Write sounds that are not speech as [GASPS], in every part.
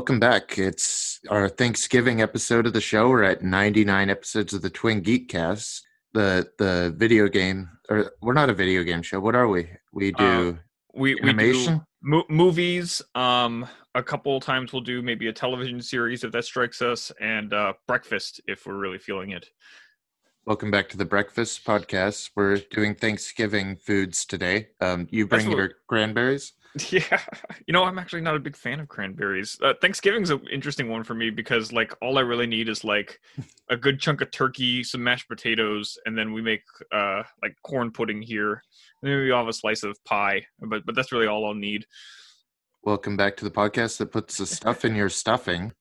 welcome back. It's our Thanksgiving episode of the show. We're at 99 episodes of the Twin Geekcast, the the video game. Or we're not a video game show. What are we? We do Uh, we animation. we do mo- movies. Um, a couple times we'll do maybe a television series if that strikes us, and uh, breakfast if we're really feeling it. Welcome back to the Breakfast Podcast. We're doing Thanksgiving foods today. Um, you bring what- your cranberries. [LAUGHS] Yeah, you know I'm actually not a big fan of cranberries. Uh, Thanksgiving's an interesting one for me because like all I really need is like a good chunk of turkey, some mashed potatoes, and then we make uh like corn pudding here. And maybe we'll have a slice of pie, but but that's really all I'll need. Welcome back to the podcast that puts the stuff in your [LAUGHS] stuffing.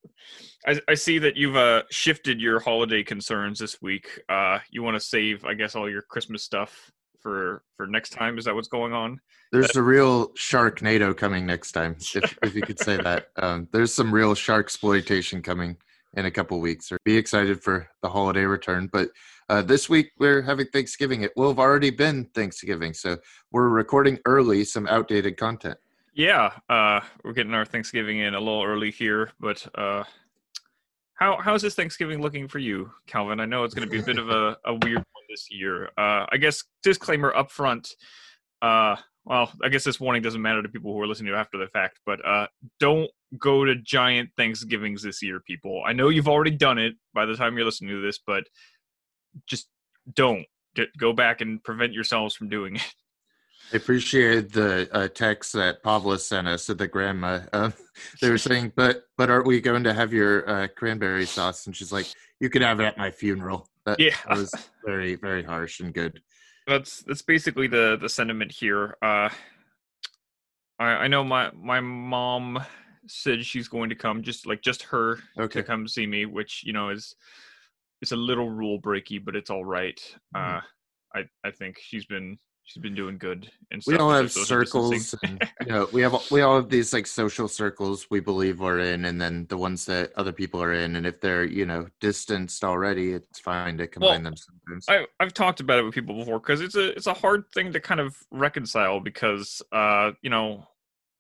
I, I see that you've uh, shifted your holiday concerns this week. Uh, you want to save, I guess, all your Christmas stuff for for next time. Is that what's going on? There's a real Sharknado coming next time, if, if you could say that. [LAUGHS] Um, there's some real shark exploitation coming in a couple weeks. Or be excited for the holiday return. But uh, this week we're having Thanksgiving. It will have already been Thanksgiving, so we're recording early some outdated content. Yeah, uh, we're getting our Thanksgiving in a little early here, but uh, how how's this Thanksgiving looking for you, Calvin? I know it's going to be a bit of a, a weird one this year. Uh, I guess disclaimer up front. Uh, well, I guess this warning doesn't matter to people who are listening to after the fact, but uh, don't go to giant Thanksgivings this year, people. I know you've already done it by the time you're listening to this, but just don't D- go back and prevent yourselves from doing it. I appreciate the uh, text that Pavla sent us to the grandma. Uh, they were saying, "But but aren't we going to have your uh, cranberry sauce?" And she's like, "You could have it at my funeral." That, Yeah. was very very harsh and good. that's that's basically the the sentiment here. Uh, I I know my my mom said she's going to come, just like just her Okay. to come see me, which you know is it's a little rule breaky, but it's all right. Uh, I I think she's been she's been doing good and we all have the social distancing. circles and [LAUGHS] you know we have we all have these like social circles we believe we're in and then the ones that other people are in and if they're you know distanced already it's fine to combine them sometimes I, I've talked about it with people before because it's a it's a hard thing to kind of reconcile because uh you know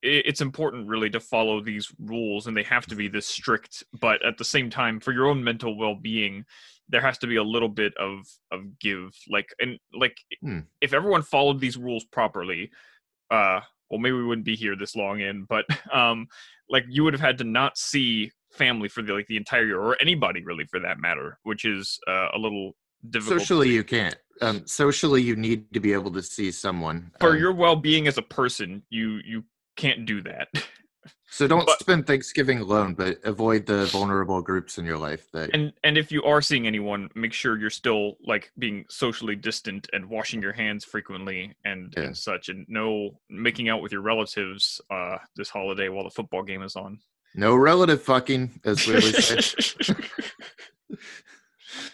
it's important really to follow these rules and they have to be this strict but at the same time for your own mental well-being there has to be a little bit of of give like and like Hmm. if everyone followed these rules properly uh well maybe we wouldn't be here this long in but um like you would have had to not see family for the like the entire year or anybody really for that matter which is uh, a little difficult socially you can't. Um socially you need to be able to see someone for Um, your well-being as a person you you can't do that [LAUGHS] so don't but- spend thanksgiving alone but avoid the vulnerable groups in your life that and and if you are seeing anyone make sure you're still like being socially distant and washing your hands frequently and, Yeah. and such and no making out with your relatives uh this holiday while the football game is on. No relative fucking as we always say. [LAUGHS]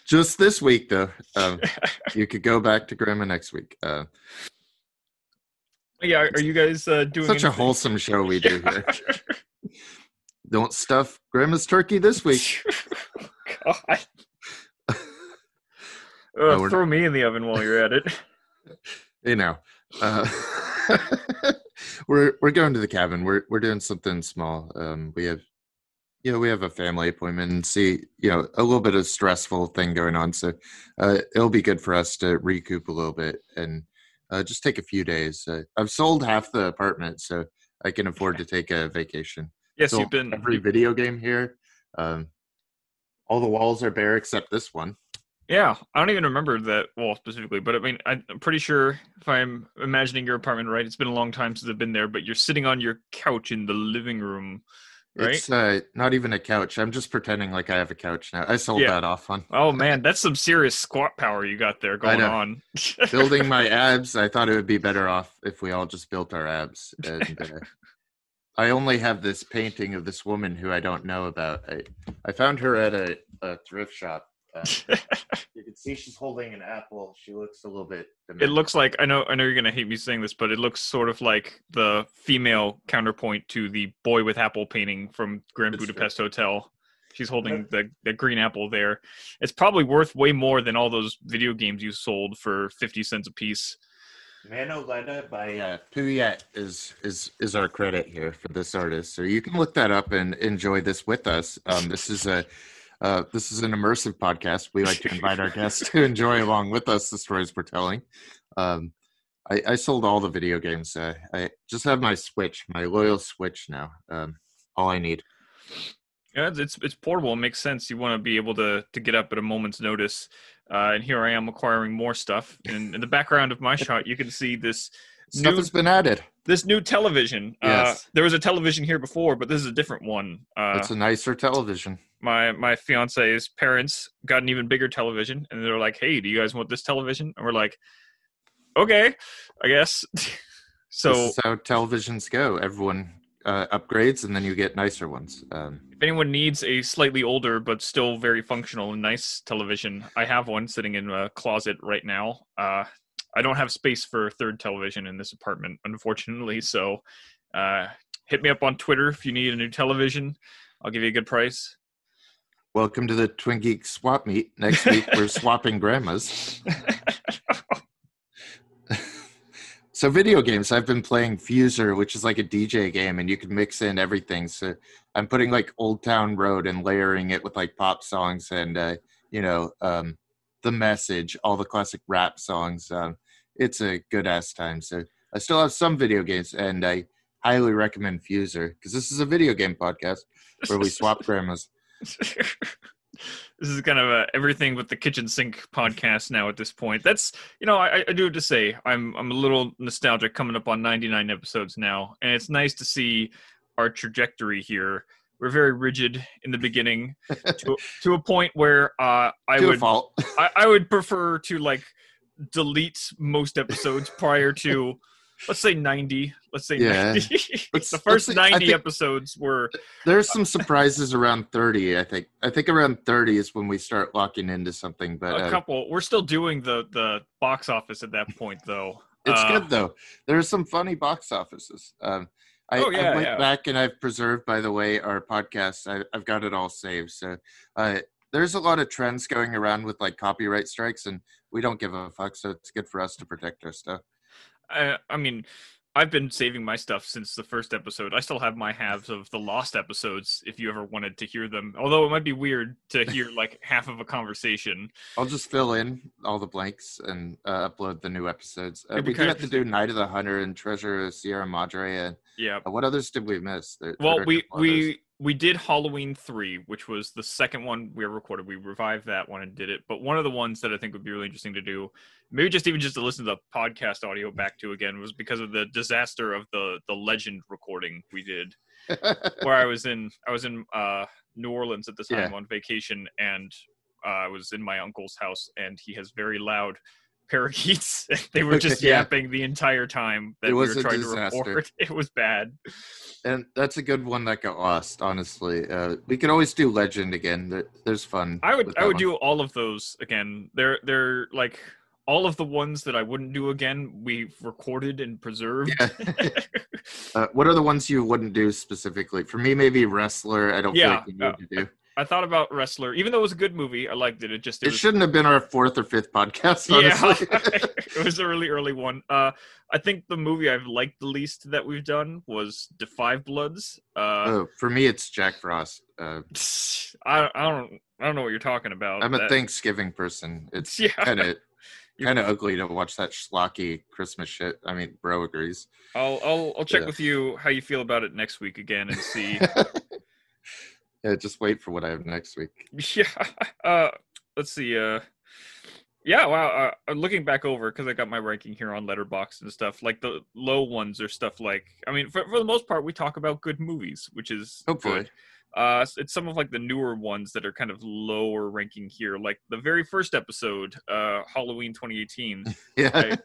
Just this week though. Um you could go back to grandma next week. Uh yeah are you guys uh doing such a wholesome show we do here [LAUGHS] Don't stuff grandma's turkey this week. [LAUGHS] God. [LAUGHS] Uh, throw me in the oven while you're at it. You know, uh, we're we're going to the cabin. We're we're doing something small. Um, we have, you know, we have a family appointment and see, you know, a little bit of stressful thing going on. So uh, it'll be good for us to recoup a little bit and uh, just take a few days. Uh, I've sold half the apartment, so I can afford to take a vacation. Yes, Sold you've been every video game here. Um, all the walls are bare except this one. Yeah, I don't even remember that wall specifically, but I mean, I'm pretty sure if I'm imagining your apartment right, it's been a long time since I've been there, but you're sitting on your couch in the living room, right? It's uh, not even a couch. I'm just pretending like I have a couch now. I sold Yeah. that off on oh [LAUGHS] man, that's some serious squat power you got there going on. [LAUGHS] building my abs. I thought it would be better off if we all just built our abs. And uh, [LAUGHS] I only have this painting of this woman who I don't know about. I, I found her at a, a thrift shop. [LAUGHS] You can see she's holding an apple. She looks a little bit. it looks like I know I know you're gonna hate me saying this, but it looks sort of like the female counterpoint to the boy with apple painting from Grand That's true. Budapest Hotel. She's holding the, the green apple there. It's probably worth way more than all those video games you sold for fifty cents a piece. Manoletta by uh, Puyat is is is our credit here for this artist. So you can look that up and enjoy this with us. Um, this is a uh, this is an immersive podcast. We like to [LAUGHS] invite our guests to enjoy along with us the stories we're telling. Um, I, I sold all the video games. Uh, I just have my Switch, my loyal Switch now. Um, all I need. Yeah, it's it's portable. It makes sense. You want to be able to to get up at a moment's notice. Uh, and here I am acquiring more stuff. And in the background of my [LAUGHS] shot, you can see this Stuff new has been added. this new television. Uh, Yes. there was a television here before, but this is a different one. Uh, It's a nicer television. My my fiance's parents got an even bigger television, and they're like, "Hey, do you guys want this television?" And we're like, "Okay, I guess." [LAUGHS] so this is how televisions go. Everyone uh, upgrades, and then you get nicer ones. Um, if anyone needs a slightly older but still very functional and nice television, I have one sitting in a closet right now. Uh, I don't have space for a third television in this apartment, unfortunately. So, uh, hit me up on Twitter if you need a new television. I'll give you a good price. Welcome to the Twin Geek Swap Meet. Next week we're [LAUGHS] swapping grandmas. So video games, I've been playing Fuser, which is like a DJ game, and you can mix in everything. So I'm putting like Old Town Road and layering it with like pop songs and uh, you know um, the message, all the classic rap songs. Um, it's a good ass time. So I still have some video games, and I highly recommend Fuser because this is a video game podcast where we swap [LAUGHS] grandmas. [LAUGHS] this is kind of a everything with the kitchen sink podcast now at this point. That's you know I, I do have to say I'm I'm a little nostalgic coming up on 99 episodes now, and it's nice to see our trajectory here. We're very rigid in the beginning [LAUGHS] to to a point where uh, I to would. I, I would prefer to like delete most episodes prior to [LAUGHS] let's say 90 let's say Yeah. 90 Let's- [LAUGHS] the first say- 90 think- episodes were There's some surprises around 30. I think. I think around 30 is when we start locking into something. But a uh, couple we're still doing the the box office at that point though It's Uh, good though. There are some funny box offices. Um, I, Oh, yeah, I went yeah. back and I've preserved, by the way, our podcast. I, I've got it all saved. So uh, there's a lot of trends going around with like copyright strikes, and we don't give a fuck. So it's good for us to protect our stuff. I, I mean i've been saving my stuff since the first episode i still have my halves of the lost episodes if you ever wanted to hear them although it might be weird to hear [LAUGHS] like half of a conversation I'll just fill in all the blanks and uh, upload the new episodes. Uh, we do have to do Night of the Hunter and Treasure of Sierra Madre. And yeah uh, what others did we miss? There- there well a we we we did halloween 3 which was the second one we recorded we revived that one and did it but one of the ones that i think would be really interesting to do maybe just even just to listen to the podcast audio back to again was because of the disaster of the the legend recording we did [LAUGHS] where i was in i was in uh new orleans at the time Yeah. on vacation and uh, i was in my uncle's house and he has very loud parakeets [LAUGHS] they were just Yeah. yapping the entire time that we were trying disaster. to record [LAUGHS] it was bad and that's a good one that got lost. Honestly, uh, we could always do Legend again. There's fun. I would I would one. do all of those again. They're they're like all of the ones that I wouldn't do again. We've recorded and preserved. Yeah. [LAUGHS] uh, what are the ones you wouldn't do specifically? For me, maybe Wrestler. I don't Yeah, feel like we need uh, to do. I thought about Wrestler, even though it was a good movie. I liked it. It just it, It was, shouldn't have been our fourth or fifth podcast. yeah, [LAUGHS] [LAUGHS] it was a really early one. Uh, I think the movie I've liked the least that we've done was The Five Bloods. Uh, oh, for me, it's Jack Frost. Uh, [SIGHS] I I don't I don't know what you're talking about. I'm a That- Thanksgiving person. It's [LAUGHS] Yeah, kind of kind of ugly to watch that schlocky Christmas shit. I mean, bro agrees. I'll I'll I'll check Yeah. with you how you feel about it next week again and see. Yeah, just wait for what I have next week. [LAUGHS] Yeah. Uh, let's see. Uh, yeah. Wow. Uh, looking back over because I got my ranking here on Letterboxd and stuff. Like the low ones are stuff like. I mean, for for the most part, we talk about good movies, which is Hopefully. good. Uh, it's some of like the newer ones that are kind of lower ranking here. Like the very first episode, uh, Halloween 2018. [LAUGHS] Yeah. I-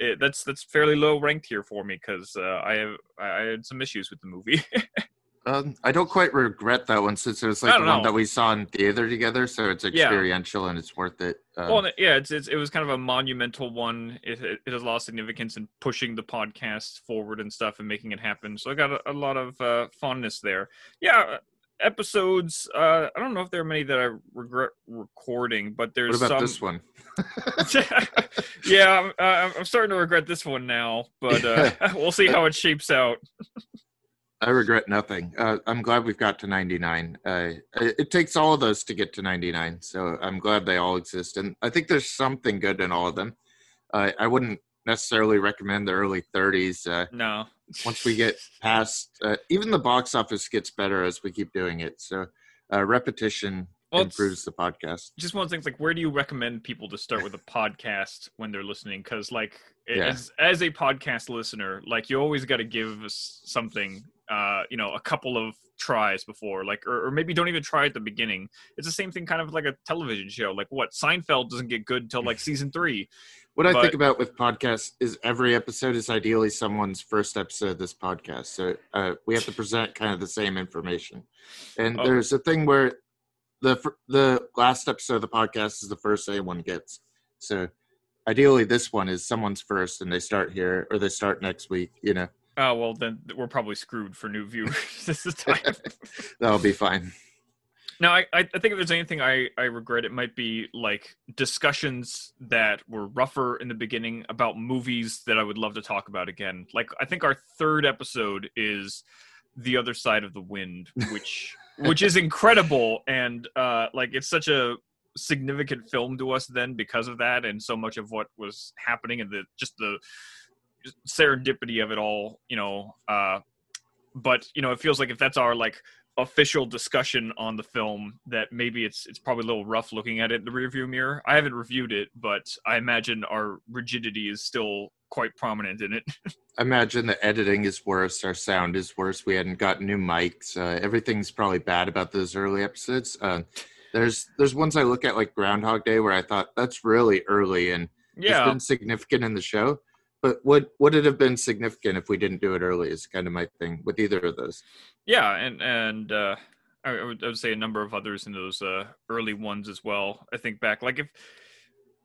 It, that's that's fairly low ranked here for me because uh, I have I had some issues with the movie. [LAUGHS] Um, I don't quite regret that one since it was like the don't one that we saw in theater together, so it's Yeah. experiential and it's worth it. Um, Well, yeah, it's, it's it was kind of a monumental one. It, it, it has a lot of significance in pushing the podcast forward and stuff and making it happen. So I got a, a lot of uh, fondness there. Yeah, episodes. Uh, I don't know if there are many that I regret recording, but there's What about some. this one? [LAUGHS] yeah, I'm, uh, I'm starting to regret this one now, but uh, [LAUGHS] [LAUGHS] we'll see how it shapes out. I regret nothing. Uh, I'm glad we've got to 99. Uh, it, takes all of those to get to 99, so I'm glad they all exist. And I think there's something good in all of them. Uh, I wouldn't necessarily recommend the early 30s. Uh, No, once we get past, uh, even the box office gets better as we keep doing it. So uh, repetition Well, improves the podcast. just one thing, like where do you recommend people to start with a podcast when they're listening because like Yeah. as as a podcast listener like you always got to give us something uh you know a couple of tries before like or, or maybe don't even try at the beginning it's the same thing kind of like a television show like what seinfeld doesn't get good until like season three [LAUGHS] What I think about with podcasts is every episode is ideally someone's first episode of this podcast. So uh, we have to present kind of the same information. And Oh. there's a thing where the the last episode of the podcast is the first anyone gets. So ideally, this one is someone's first, and they start here or they start next week. You know, oh well then we're probably screwed for new viewers [LAUGHS] this is time [LAUGHS] that'll be fine. No, I, I I think if there's anything I, I regret, it might be like discussions that were rougher in the beginning about movies that I would love to talk about again. Like I think our third episode is The Other Side of the Wind, [LAUGHS] which which is incredible and uh like it's such a significant film to us then because of that and so much of what was happening and the just the serendipity of it all, you know, uh but you know, it feels like if that's our like official discussion on the film that maybe it's it's probably a little rough looking at it in the rearview mirror. I haven't reviewed it, but I imagine our rigidity is still quite prominent in it. I [LAUGHS] imagine the editing is worse. Our sound is worse. We hadn't got new mics. Uh, everything's probably bad about those early episodes. Uh, there's there's ones I look at like Groundhog Day where I thought that's really early and it's yeah, been significant in the show. But would would it have been significant if we didn't do it early? Is kind of my thing with either of those. yeah, and and uh, I, would, I would say a number of others in those uh, early ones as well. I think back, like if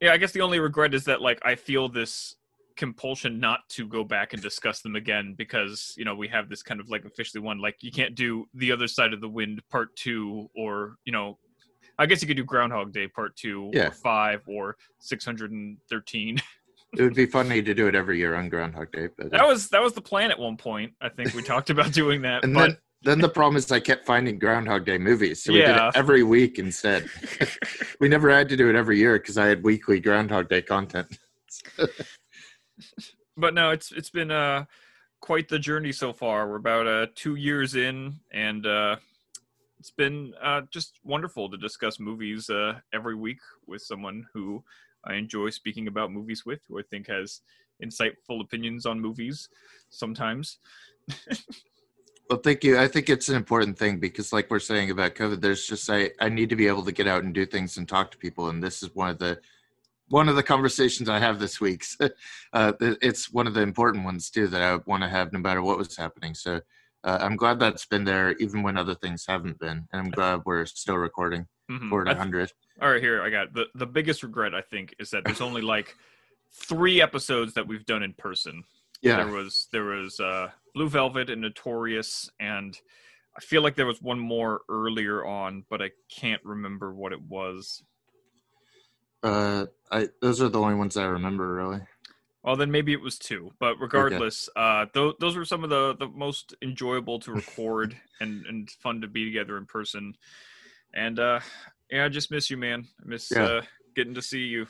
yeah, I guess the only regret is that like I feel this compulsion not to go back and discuss them again because you know we have this kind of like officially one like you can't do the other side of the wind part two or you know I guess you could do Groundhog Day part two Yeah. or five or six hundred and thirteen. [LAUGHS] It would be funny to do it every year on Groundhog Day, but uh, that was that was the plan at one point. I think we talked about doing that, and but then then the problem is I kept finding Groundhog Day movies, so we did it every week instead. [LAUGHS] we never had to do it every year because I had weekly Groundhog Day content. [LAUGHS] but no, it's it's been uh quite the journey so far. We're about uh two years in, and uh it's been uh just wonderful to discuss movies uh every week with someone who I enjoy speaking about movies with, who I think has insightful opinions on movies sometimes. [LAUGHS] Well, thank you. I think it's an important thing because, like we're saying about COVID, there's just I I need to be able to get out and do things and talk to people, and this is one of the one of the conversations I have this week. [LAUGHS] Uh, it's one of the important ones too that I want to have no matter what was happening. So uh, I'm glad that's been there even when other things haven't been, and I'm glad we're still recording Mhm. I th- 100. All right, here I got the the biggest regret I think is that there's only like three episodes that we've done in person. Yeah, There was there was uh, Blue Velvet and Notorious, and I feel like there was one more earlier on, but I can't remember what it was. uh, I those are the only ones I remember really. Well, then maybe it was two. But regardless, uh, th- those were some of the, the most enjoyable to record [LAUGHS] and, and fun to be together in person. And uh, yeah, I just miss you, man. I miss Yeah. uh, getting to see you.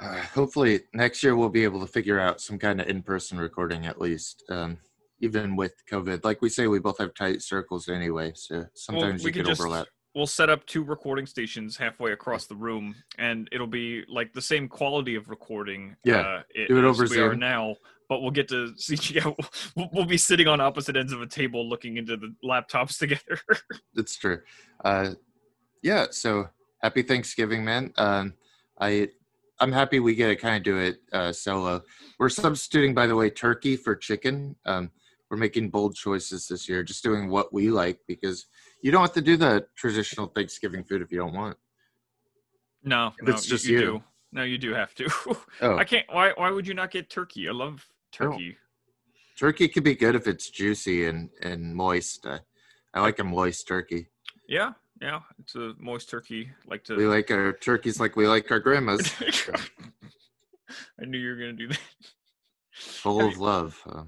Uh, hopefully next year we'll be able to figure out some kind of in-person recording at least. Um, even with COVID, like we say, we both have tight circles anyway, so sometimes we you could just- overlap. We'll set up two recording stations halfway across the room, and it'll be like the same quality of recording. Yeah, uh, do it as over we are now. But we'll get to see. [LAUGHS] Yeah, we'll, we'll be sitting on opposite ends of a table, looking into the laptops [LAUGHS] together. It's true. Uh, yeah. So happy Thanksgiving, man. Um, I I'm happy we get to kind of do it uh, solo. We're substituting, by the way, turkey for chicken. Um, we're making bold choices this year, just doing what we like because you don't have to do the traditional Thanksgiving food if you don't want. no, no, it's just you, you. do. No, you do have to. [LAUGHS] Oh, I can't. Why? Why would you not get turkey? I love turkey. turkey could be good if it's juicy and and moist. Uh, I like a moist turkey. Yeah, yeah, it's a moist turkey. Like to. We like our turkeys like we like our grandmas, [LAUGHS] I knew you were gonna do that. full of love. Uh,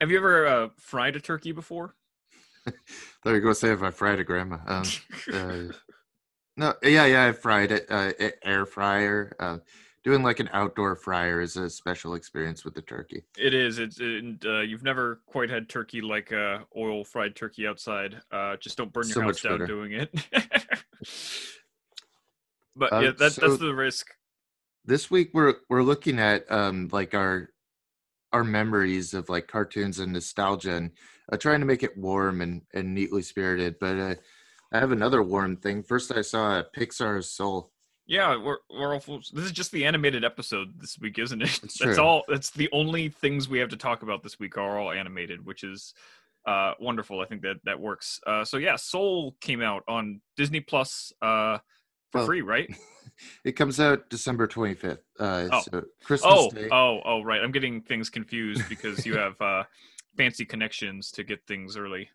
Have you ever uh, fried a turkey before? [LAUGHS] there you go. Say if I fried a grandma. Um, [LAUGHS] uh, no, yeah, yeah, I fried it. Uh, air fryer. Doing like an outdoor fryer is a special experience with the turkey. It is. It's and uh, you've never quite had turkey like uh, oil fried turkey outside. Uh, just don't burn your So house down better. doing it. [LAUGHS] but Uh, yeah, that, so- that's the risk. This week we're we're looking at um like our our memories of like cartoons and nostalgia and uh, trying to make it warm and and neatly spirited. But uh, I have another warm thing. First, I saw Pixar's Soul. Yeah, we're we're all full, this is just the animated episode this week, isn't it? It's [LAUGHS] That's true. all. That's the only things we have to talk about this week are all animated, which is uh, wonderful. I think that that works. Uh, so yeah, Soul came out on Disney Plus uh, for Well, free, right? [LAUGHS] It comes out December twenty fifth. Uh, Oh. so Christmas Oh, Day. oh, oh, right. I'm getting things confused because you [LAUGHS] have uh, fancy connections to get things early.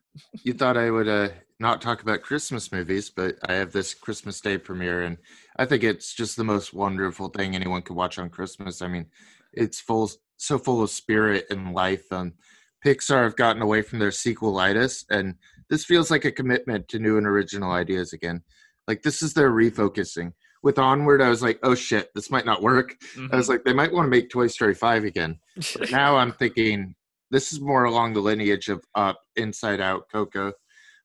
you thought I would uh, not talk about Christmas movies, but I have this Christmas Day premiere, and I think it's just the most wonderful thing anyone could watch on Christmas. I mean, it's full, so full of spirit and life. Um, Pixar have gotten away from their sequelitis, and this feels like a commitment to new and original ideas again. Like this is their refocusing. With Onward, I was like, oh shit, this might not work. I was like, they might want to make Toy Story five again. [LAUGHS] But now I'm thinking this is more along the lineage of Up, Inside Out, Coco,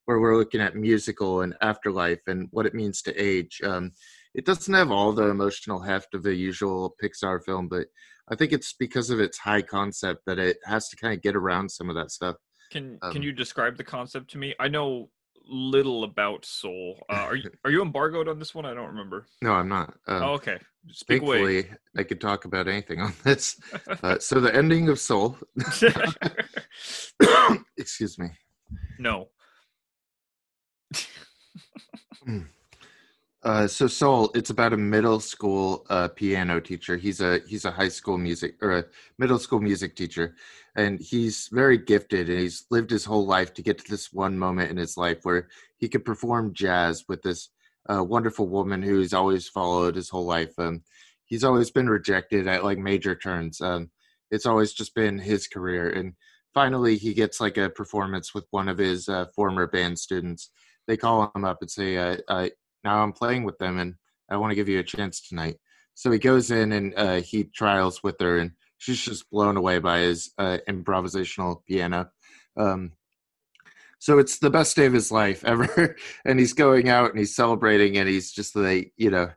where we're looking at musical and afterlife and what it means to age. Um, it doesn't have all the emotional heft of the usual Pixar film, but I think it's because of its high concept that it has to kind of get around some of that stuff. Can Um, can you describe the concept to me? I know little about Soul. Uh, are you [LAUGHS] are you embargoed on this one? I don't remember. No, I'm not. Um, oh, okay. Speak away. thankfully, I could talk about anything on this. Uh, so the ending of Soul. [LAUGHS] [LAUGHS] excuse me. no. Uh, so Soul, it's about a middle school uh, piano teacher. He's a he's a high school music or a middle school music teacher, and he's very gifted. And he's lived his whole life to get to this one moment in his life where he could perform jazz with this uh, wonderful woman who he's always followed his whole life. Um, he's always been rejected at like major turns. Um, it's always just been his career, and finally he gets like a performance with one of his uh, former band students. They call him up and say, uh, uh, now I'm playing with them and I want to give you a chance tonight. So he goes in and uh, he trials with her and she's just blown away by his uh, improvisational piano. Um, so it's the best day of his life [LAUGHS] ever. and he's going out and he's celebrating and he's just like, you know,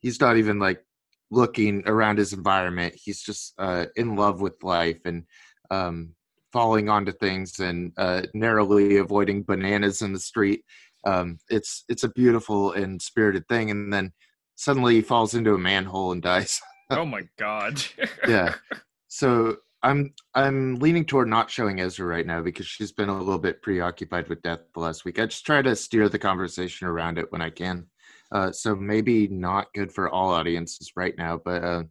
he's not even like looking around his environment. He's just uh, in love with life and um, falling onto things and uh, narrowly avoiding bananas in the street um, it's it's a beautiful and spirited thing and then suddenly he falls into a manhole and [LAUGHS] dies. Oh my god. yeah. [LAUGHS] So i'm i'm leaning toward not showing ezra right now because she's been a little bit preoccupied with death the last week. I just try to steer the conversation around it when i can. Uh, so maybe not good for all audiences right now but uh,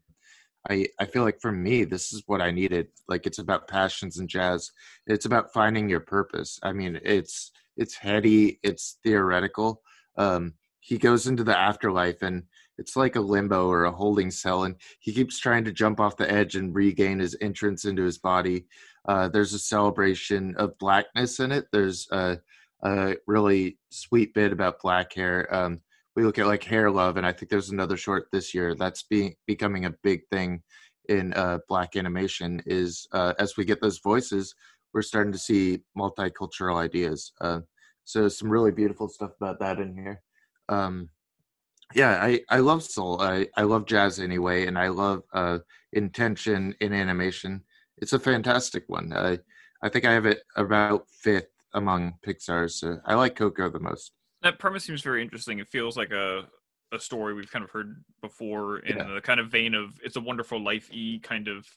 I, I feel like for me this is what i needed. Like it's about passions and jazz. It's about finding your purpose. I mean it's it's heady it's theoretical. Um he goes into the afterlife and it's like a limbo or a holding cell and he keeps trying to jump off the edge and regain his entrance into his body. Uh there's a celebration of blackness in it. There's a, a really sweet bit about black hair. Um we look at like hair love and i think there's another short this year that's being becoming a big thing in uh black animation is uh as we get those voices we're starting to see multicultural ideas. Uh, so some really beautiful stuff about that in here. Um, yeah, I, I love soul. I, I love jazz anyway, and I love uh, intention in animation. It's a fantastic one. I I think I have it about fifth among Pixar's. So I like Coco the most. that premise seems very interesting. It feels like a a story we've kind of heard before in Yeah. the kind of vein of "It's a Wonderful Life" e kind of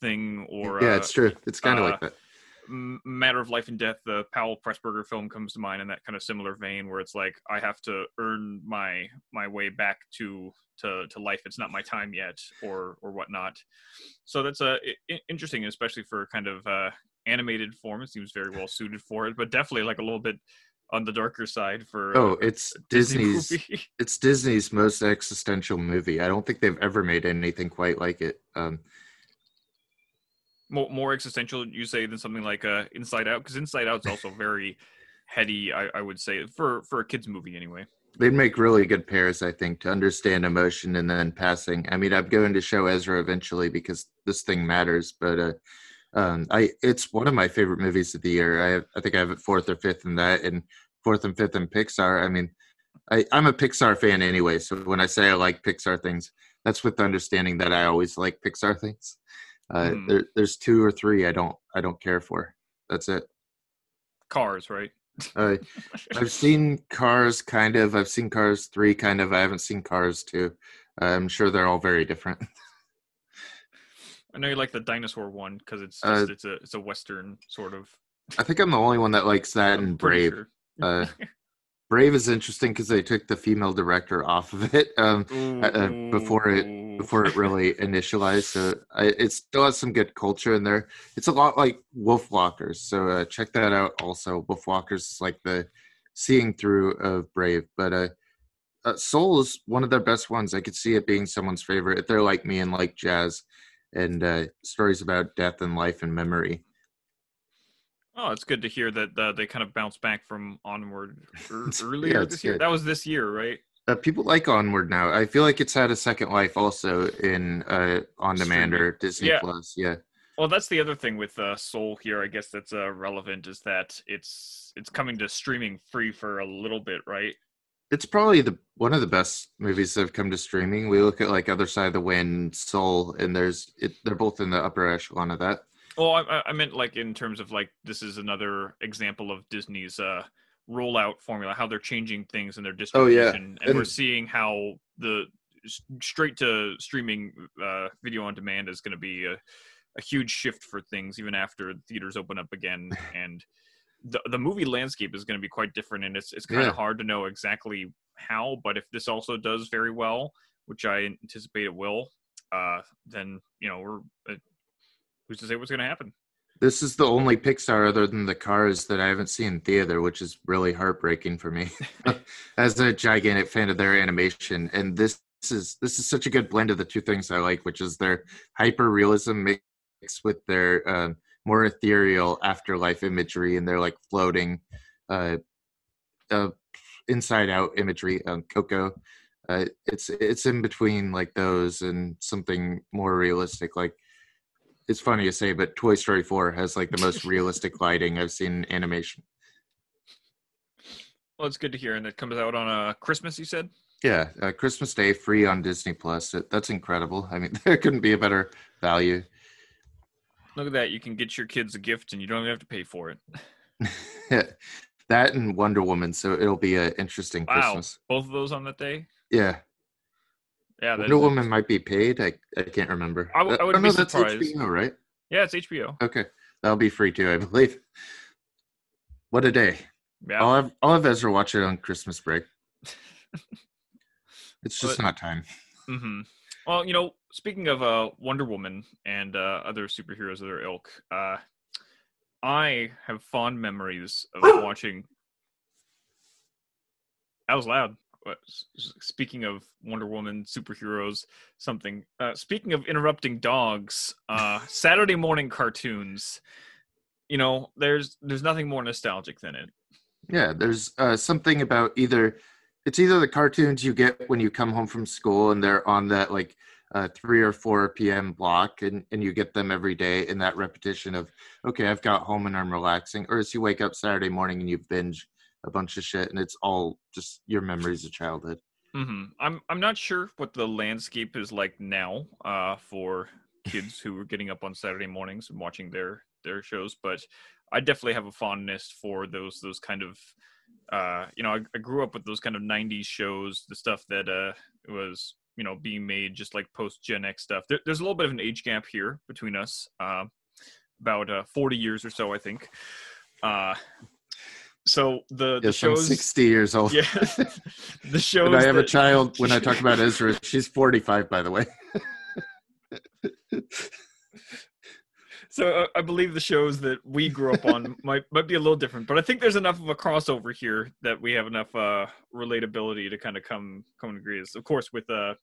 thing, or yeah, uh, it's true. It's kind of uh, like that. Matter of Life and Death, the Powell Pressburger film comes to mind in that kind of similar vein, where it's like I have to earn my my way back to to to life. It's not my time yet, or or whatnot. So that's uh, i- i- interesting, especially for kind of uh, animated form. It seems very well suited for it, but definitely like a little bit on the darker side for Oh, uh, it's a Disney Disney's. [LAUGHS] It's Disney's most existential movie. I don't think they've ever made anything quite like it. Um, more, more existential, you say, than something like uh, Inside Out, because Inside Out's also [LAUGHS] very heady. I, I would say for for a kids movie anyway. they'd make really good pairs, I think, to understand emotion and then passing. I mean, I'm going to show Ezra eventually because this thing matters, but uh, um, I it's one of my favorite movies of the year. I have, I think I have it fourth or fifth in that, and fourth and fifth in Pixar. I mean, I, I'm a Pixar fan anyway, so when I say I like Pixar things, that's with the understanding that I always like Pixar things. Uh, Hmm. there, there's two or three I don't I don't care for. That's it. Cars, right? Uh, [LAUGHS] I've seen Cars kind of. I've seen Cars three kind of. I haven't seen Cars two. I'm sure they're all very different. I know you like the dinosaur one because it's Uh, it's a it's a western sort of. I think I'm the only one that likes that and Brave. sure. Uh, [LAUGHS] Brave is interesting because they took the female director off of it um, uh, before it-. Before it really initialized. So I, it still has some good culture in there. It's a lot like Wolfwalkers. So uh, check that out. Also, Wolfwalkers is like the seeing through of Brave, but uh, uh, Soul is one of their best ones. I could see it being someone's favorite if they're like me and like jazz and uh, stories about death and life and memory. Oh, it's good to hear that uh, they kind of bounced back from Onward er- earlier yeah, this year. good. That was this year, right? Uh, people like Onward now. I feel like it's had a second life also in uh, on demand or Disney Yeah. Plus. Yeah, Well, that's the other thing with uh, Soul here. I guess that's uh, relevant is that it's it's coming to streaming free for a little bit, right? it's probably the one of the best movies that have come to streaming. We look at like Other Side of the Wind, Soul, and there's it, they're both in the upper echelon of that. Well, I, I- I meant like in terms of like this is another example of Disney's uh, rollout formula, how they're changing things in their Oh, yeah. distribution, and, we're seeing how the straight to streaming uh, video on demand is going to be a, a huge shift for things, even after theaters open up again, [LAUGHS] and the the movie landscape is going to be quite different, and it's it's kind Yeah. of hard to know exactly how. But if this also does very well, which I anticipate it will, uh, then you know we're. Uh, Who's to say what's going to happen? This is the only Pixar other than the Cars that I haven't seen in theater, which is really heartbreaking for me. [LAUGHS] [LAUGHS] As a gigantic fan of their animation, and this is this is such a good blend of the two things I like, which is their hyper realism mixed with their um, more ethereal afterlife imagery and their like floating, uh, uh, inside out imagery. Um, Coco, uh, it's it's in between like those and something more realistic, like it's funny to say, but Toy Story 4 has like the most realistic lighting I've seen in animation. Well, it's good to hear, and it comes out on uh, Christmas. You said. Yeah, uh, Christmas Day free on Disney Plus. That's incredible. I mean, [LAUGHS] there couldn't be a better value. Look at that! You can get your kids a gift, and you don't even have to pay for it. [LAUGHS] that and Wonder Woman, so it'll be an interesting Wow, Christmas. both of those on that day. Yeah, Yeah, Wonder is- Woman might be paid. I, I can't remember. I w- I Uh, oh, be no, that's surprised. HBO, right? Yeah, it's HBO. Okay, that'll be free too, I believe. What a day! Yeah. I'll have I'll have Ezra watch it on Christmas break. [LAUGHS] It's just But- not time. hmm Well, you know, speaking of uh, Wonder Woman and uh, other superheroes of their ilk, uh, I have fond memories of [GASPS] watching. That was loud. S- speaking of Wonder Woman superheroes, something. Uh, speaking of interrupting dogs, uh, [LAUGHS] Saturday morning cartoons. You know, there's there's nothing more nostalgic than it. Yeah, there's uh, something about either it's either the cartoons you get when you come home from school and they're on that like uh, three or four p.m. block and and you get them every day in that repetition of okay, I've got home and I'm relaxing, or as you wake up Saturday morning and you binge a bunch of shit and it's all just your memories of childhood. hmm I'm I'm not sure what the landscape is like now uh, for kids [LAUGHS] who are getting up on Saturday mornings and watching their their shows, but I definitely have a fondness for those those kind of uh, you know I, I grew up with those kind of '90s shows, the stuff that uh, was you know being made just like post Gen X stuff. There, there's a little bit of an age gap here between us, uh, about uh, 40 years or so, I think. So the the Yes, I'm 60 years old. yeah, [LAUGHS] the shows. And I have a child [LAUGHS] when I talk about Ezra. She's 45, by the way. [LAUGHS] so uh, I believe the shows that we grew up on might might be a little different, but I think there's enough of a crossover here that we have enough uh, relatability to kind of come come to agree. Of course, with uh,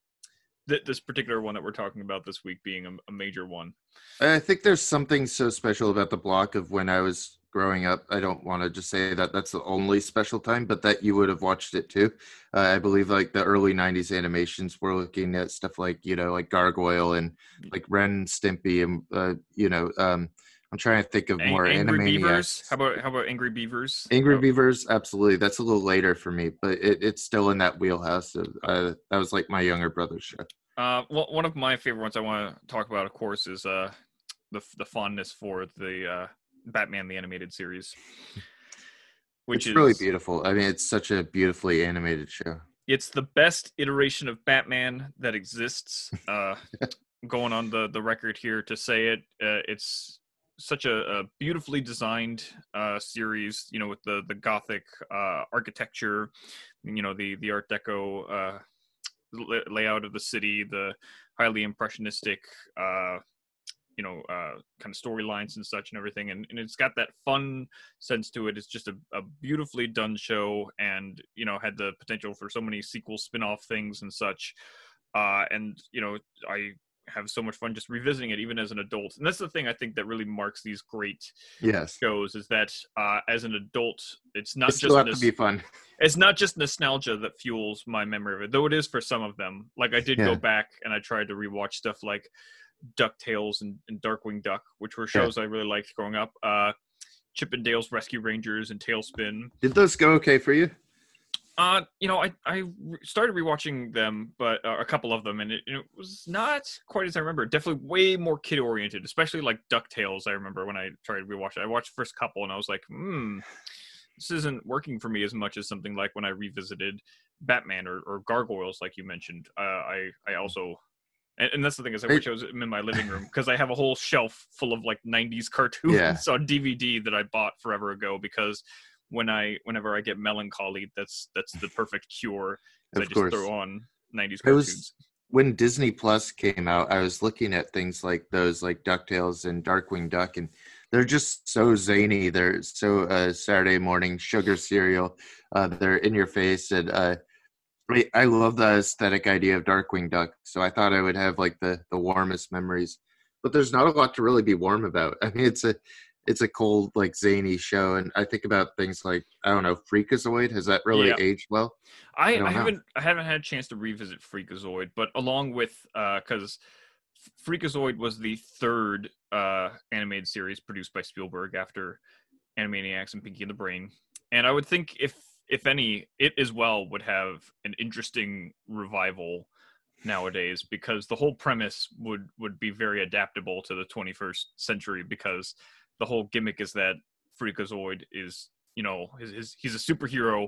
th- this particular one that we're talking about this week being a, a major one. I think there's something so special about the block of when I was growing up. I don't want to just say that that's the only special time, but that you would have watched it too. Uh, I believe like the early '90s animations were looking at stuff like you know like Gargoyle and like Ren Stimpy and uh, you know um, I'm trying to think of more Angry. Beavers. How about how about Angry Beavers? Angry Oh, Beavers, absolutely. That's a little later for me, but it, it's still in that wheelhouse. Of, uh, that was like my younger brother's show. Uh, well, one of my favorite ones I want to talk about, of course, is uh, the the fondness for the uh, Batman the animated series, which it's is really beautiful. I mean, it's such a beautifully animated show. it's the best iteration of Batman that exists. [LAUGHS] Uh, going on the the record here to say it, uh, it's such a, a beautifully designed uh, series. You know, with the the gothic uh, architecture, you know the the Art Deco uh, layout of the city, the highly impressionistic. Uh, you know, uh, kind of storylines and such and everything, and, and it's got that fun sense to it. It's just a, a beautifully done show, and you know had the potential for so many sequel spin-off things and such. Uh, and you know, I have so much fun just revisiting it, even as an adult. And that's the thing I think that really marks these great Yes, shows is that uh, as an adult, it's not it just still have to be fun. it's not just nostalgia that fuels my memory of it, though it is for some of them. Like I did Yeah. go back and I tried to rewatch stuff like DuckTales and, and Darkwing Duck, which were Yeah. shows I really liked growing up. Uh, Chippendales Rescue Rangers and TaleSpin. Did those go okay for you? Uh, you know, I I started rewatching them, but uh, a couple of them, and it, it was not quite as I remember. Definitely way more kid oriented, especially like Ducktales. I remember when I tried to rewatch it. I watched the first couple, and I was like, hmm, this isn't working for me as much as something like when I revisited Batman or, or Gargoyles, like you mentioned. Uh, I I also. And, and that's the thing is, I wish I was in my living room because I have a whole shelf full of like '90s cartoons Yeah. [LAUGHS] on DVD that I bought forever ago because when I whenever I get melancholy, that's that's the perfect cure. is I just course. throw on '90s It was- cartoons. When Disney Plus came out, I was looking at things like those, like Ducktales and Darkwing Duck, and they're just so zany. They're so uh, Saturday morning sugar cereal. Uh, they're in your face, and uh, I, I love the aesthetic idea of Darkwing Duck. So I thought I would have like the the warmest memories. But there's not a lot to really be warm about. [LAUGHS] I mean, it's a it's a cold, like zany show, and I think about things like I don't know, Freakazoid. Has that really Yeah. aged well? I, don't I haven't I haven't had a chance to revisit Freakazoid, but along with because Freakazoid was the third uh, animated series produced by Spielberg after Animaniacs and Pinky and the Brain, and I would think if if any, it as well would have an interesting revival nowadays because the whole premise would would be very adaptable to the 21st century because the whole gimmick is that Freakazoid is you know his, his he's a superhero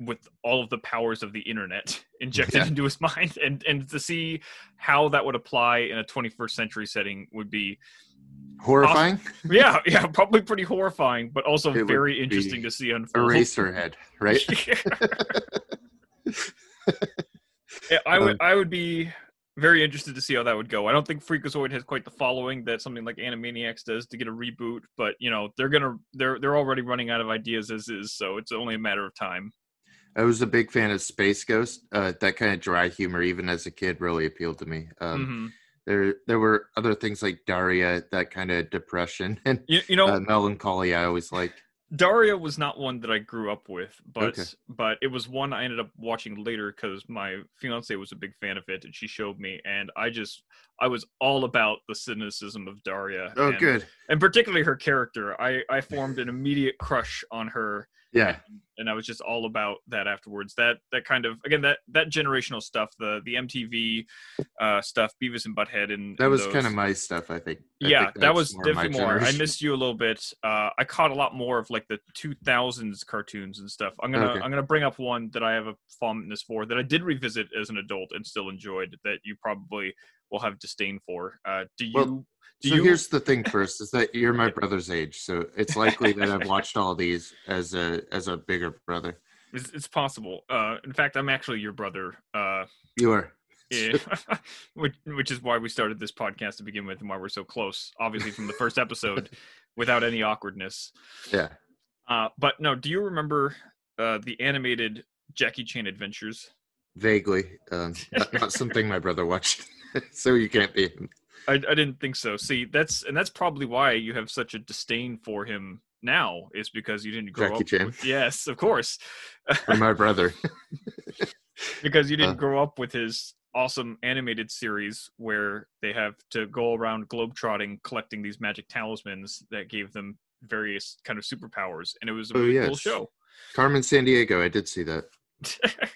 with all of the powers of the internet [LAUGHS] injected Yeah. into his mind and and to see how that would apply in a 21st century setting would be Horrifying. yeah yeah probably pretty horrifying but also It very interesting to see unfold Eraserhead, right? [LAUGHS] [LAUGHS] Yeah, I would Um, I would be very interested to see how that would go. I don't think Freakazoid has quite the following that something like Animaniacs does to get a reboot, but you know they're gonna they're they're already running out of ideas as is, so it's only a matter of time. I was a big fan of Space Ghost. Uh, that kind of dry humor, even as a kid, really appealed to me. Um, Mhm. There, there were other things like Daria, that kind of depression [LAUGHS] and You, you know, uh, melancholy. I always liked. Daria was not one that I grew up with, but Okay. but it was one I ended up watching later because my fiance was a big fan of it and she showed me, and I just I was all about the cynicism of Daria. Oh, and, good. and particularly her character. I I formed an immediate crush on her, Yeah, and I was just all about that afterwards. That that kind of again that that generational stuff, the the MTV uh, stuff, Beavis and Butthead, and that and was those. kind of my stuff. I think. I yeah, think that was more definitely more. I missed you a little bit. Uh, I caught a lot more of like the 2000s cartoons and stuff. I'm gonna Okay. I'm gonna bring up one that I have a fondness for that I did revisit as an adult and still enjoyed. That you probably will have disdain for. Uh, do you? Well, do so you? here's the thing. First, is that you're my brother's age, so it's likely that I've watched all these as a as a bigger brother. It's, it's possible. Uh, in fact, I'm actually your brother. Uh, You are. Yeah. [LAUGHS] which, which is why we started this podcast to begin with and why we're so close, obviously, from the first episode [LAUGHS] without any awkwardness. Yeah. Uh, but no, do you remember uh, the animated Jackie Chan Adventures? Vaguely. Um, not, not something my brother watched. [LAUGHS] so you can't be. I, I didn't think so. See, that's and that's probably why you have such a disdain for him now is because you didn't grow Jackie up. Chan. With, yes, of course, [LAUGHS] my brother. [LAUGHS] because you didn't Uh. grow up with his awesome animated series where they have to go around globetrotting collecting these magic talismans that gave them various kind of superpowers, and it was a Oh, really cool show. Carmen Sandiego. I did see that. [LAUGHS]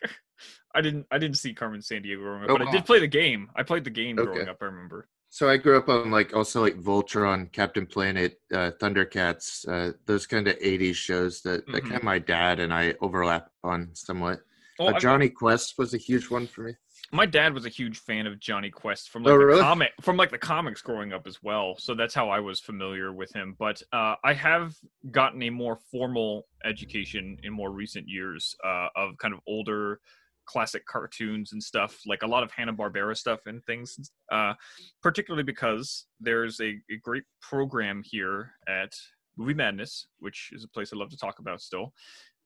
I didn't I didn't see Carmen Sandiego growing up, Oh, but I did play the game. I played the game growing up. I remember. So I grew up on like also like Voltron, Captain Planet, uh, Thundercats, uh, those kind of '80s shows that, that Mhm. kind of my dad and I overlap on somewhat. Well, uh, I- Jonny Quest was a huge one for me. my dad was a huge fan of Jonny Quest from like Oh, the really? comic from like the comics growing up as well. So that's how I was familiar with him. But uh, I have gotten a more formal education in more recent years uh, of kind of older classic cartoons and stuff, like a lot of Hanna Barbera stuff and things. Uh, particularly because there's a, a great program here at Movie Madness, which is a place I love to talk about still.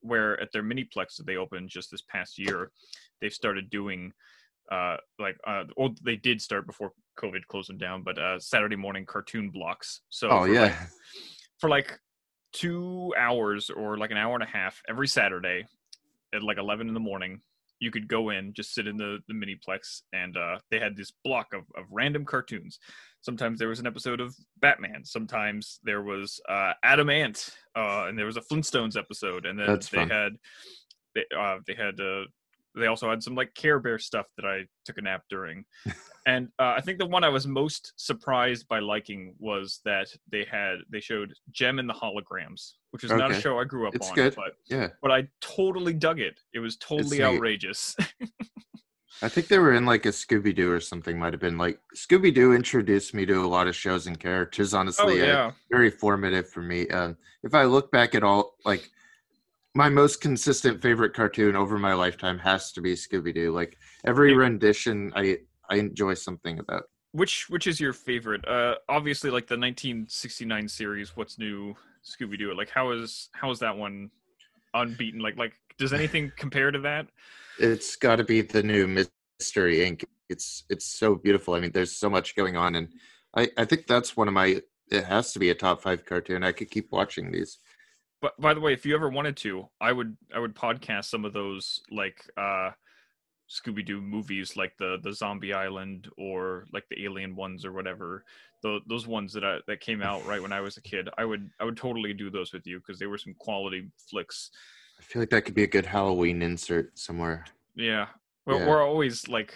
Where at their miniplex that they opened just this past year, they've started doing uh like uh or they did start before covid closed them down but uh saturday morning cartoon blocks so Oh for, yeah, like, for like two hours or like an hour and a half every saturday at like 11 in the morning you could go in just sit in the the miniplex and uh they had this block of, of random cartoons. Sometimes there was an episode of batman. Sometimes there was uh Atom Ant uh and there was a flintstones episode. And then That's they fun. had they uh they had uh they also had some like Care Bear stuff that I took a nap during. [LAUGHS] and uh, I think the one I was most surprised by liking was that they had they showed Jem and the Holograms, which is not a show I grew up It's on, good. but yeah. but I totally dug it. It was totally neat. outrageous. [LAUGHS] I think they were in like a Scooby Doo or something. Might have been like Scooby Doo introduced me to a lot of shows and characters. oh Honestly, uh, yeah. very formative for me. Um, if I look back at all, like my most consistent favorite cartoon over my lifetime has to be Scooby Doo. Like every Yeah. rendition, I I enjoy something about. Which which is your favorite? Uh obviously like the 1969 series What's New Scooby Doo. Like how is how is that one unbeaten? Like like does anything [LAUGHS] compare to that? It's got to be the new Mystery Inc. It's it's so beautiful. I mean, there's so much going on, and I I think that's one of my. It has to be a top five cartoon. I could keep watching these. But by the way, if you ever wanted to, I would I would podcast some of those like uh Scooby Doo movies like the the Zombie Island or like the Alien ones or whatever. Those those ones that I that came out right when I was a kid. I would I would totally do those with you because they were some quality flicks. I feel like that could be a good Halloween insert somewhere. Yeah. Well, Yeah. we're always like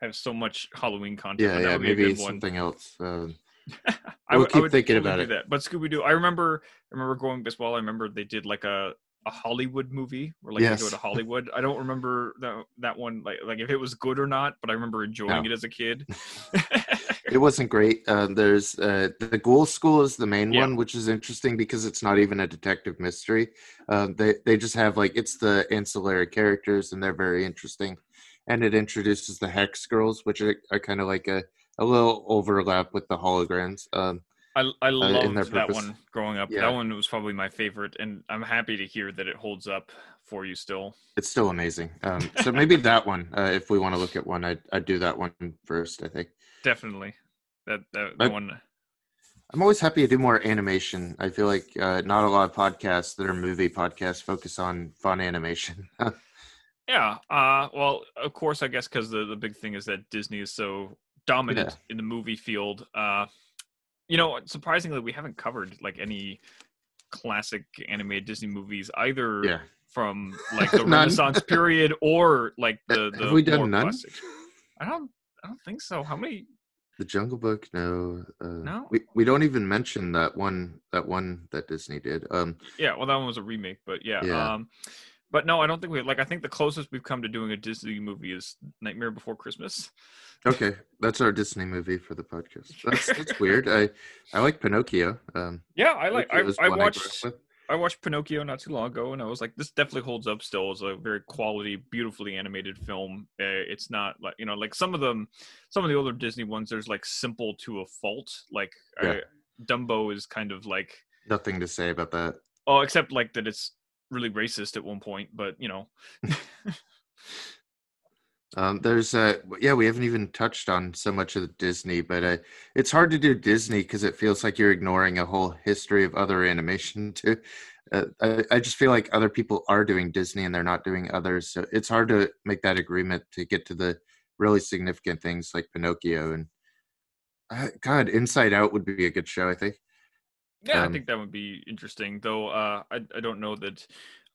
have so much Halloween content. Yeah, yeah, would be a maybe something else. Um, [LAUGHS] I We'll would- I keep would thinking totally about it. That. But Scooby Doo, I remember, I remember going as well. I remember they did like a, a Hollywood movie or like they go Yes. to [LAUGHS] Hollywood. I don't remember that that one like like if it was good or not, but I remember enjoying No. it as a kid. [LAUGHS] it wasn't great. Uh, there's uh, the Ghoul School is the main Yeah. one, which is interesting because it's not even a detective mystery. Uh, they they just have like it's the ancillary characters, and they're very interesting. And it introduces the Hex Girls, which are, are kind of like a a little overlap with the holograms. Um, I I loved their that one growing up. Yeah. That one was probably my favorite, and I'm happy to hear that it holds up for you still. it's still amazing. Um, so maybe that one, uh, if we want to look at one, I'd, I'd do that one first. I think. Definitely, that that, that one. I'm always happy to do more animation. I feel like uh, not a lot of podcasts that are movie podcasts focus on fun animation. [LAUGHS] Yeah. Uh, well, of course, I guess because the, the big thing is that Disney is so dominant Yeah. in the movie field. Uh, you know, surprisingly, we haven't covered like any classic animated Disney movies either yeah. from [LAUGHS] like the Renaissance period or like the the Have we done none? classic- I don't. I don't think so. How many? The Jungle Book, no. Uh, No? We, we don't even mention that one that one that Disney did. Um Yeah, well, that one was a remake, but yeah. Yeah. Um, but no, I don't think we like. I think the closest we've come to doing a Disney movie is Nightmare Before Christmas. okay, that's our Disney movie for the podcast. [LAUGHS] That's that's weird. I I like Pinocchio. Um Yeah, I like. I, I one grew up watched. with. I watched Pinocchio not too long ago, and I was like, this definitely holds up. Still, as a very quality, beautifully animated film. Uh, it's not like you know, like some of them, some of the older Disney ones. There's like simple to a fault. Like Yeah. I, Dumbo is kind of like Nothing to say about that. oh, except like that it's really racist at one point. But you know, [LAUGHS] Um, there's uh, yeah, we haven't even touched on so much of the Disney, but uh, it's hard to do Disney because it feels like you're ignoring a whole history of other animation [LAUGHS] too. Uh, I, I just feel like other people are doing Disney and they're not doing others, so it's hard to make that agreement to get to the really significant things like Pinocchio and uh, God, Inside Out would be a good show. I think. Yeah, I Um, think that would be interesting. Though uh, I I don't know that.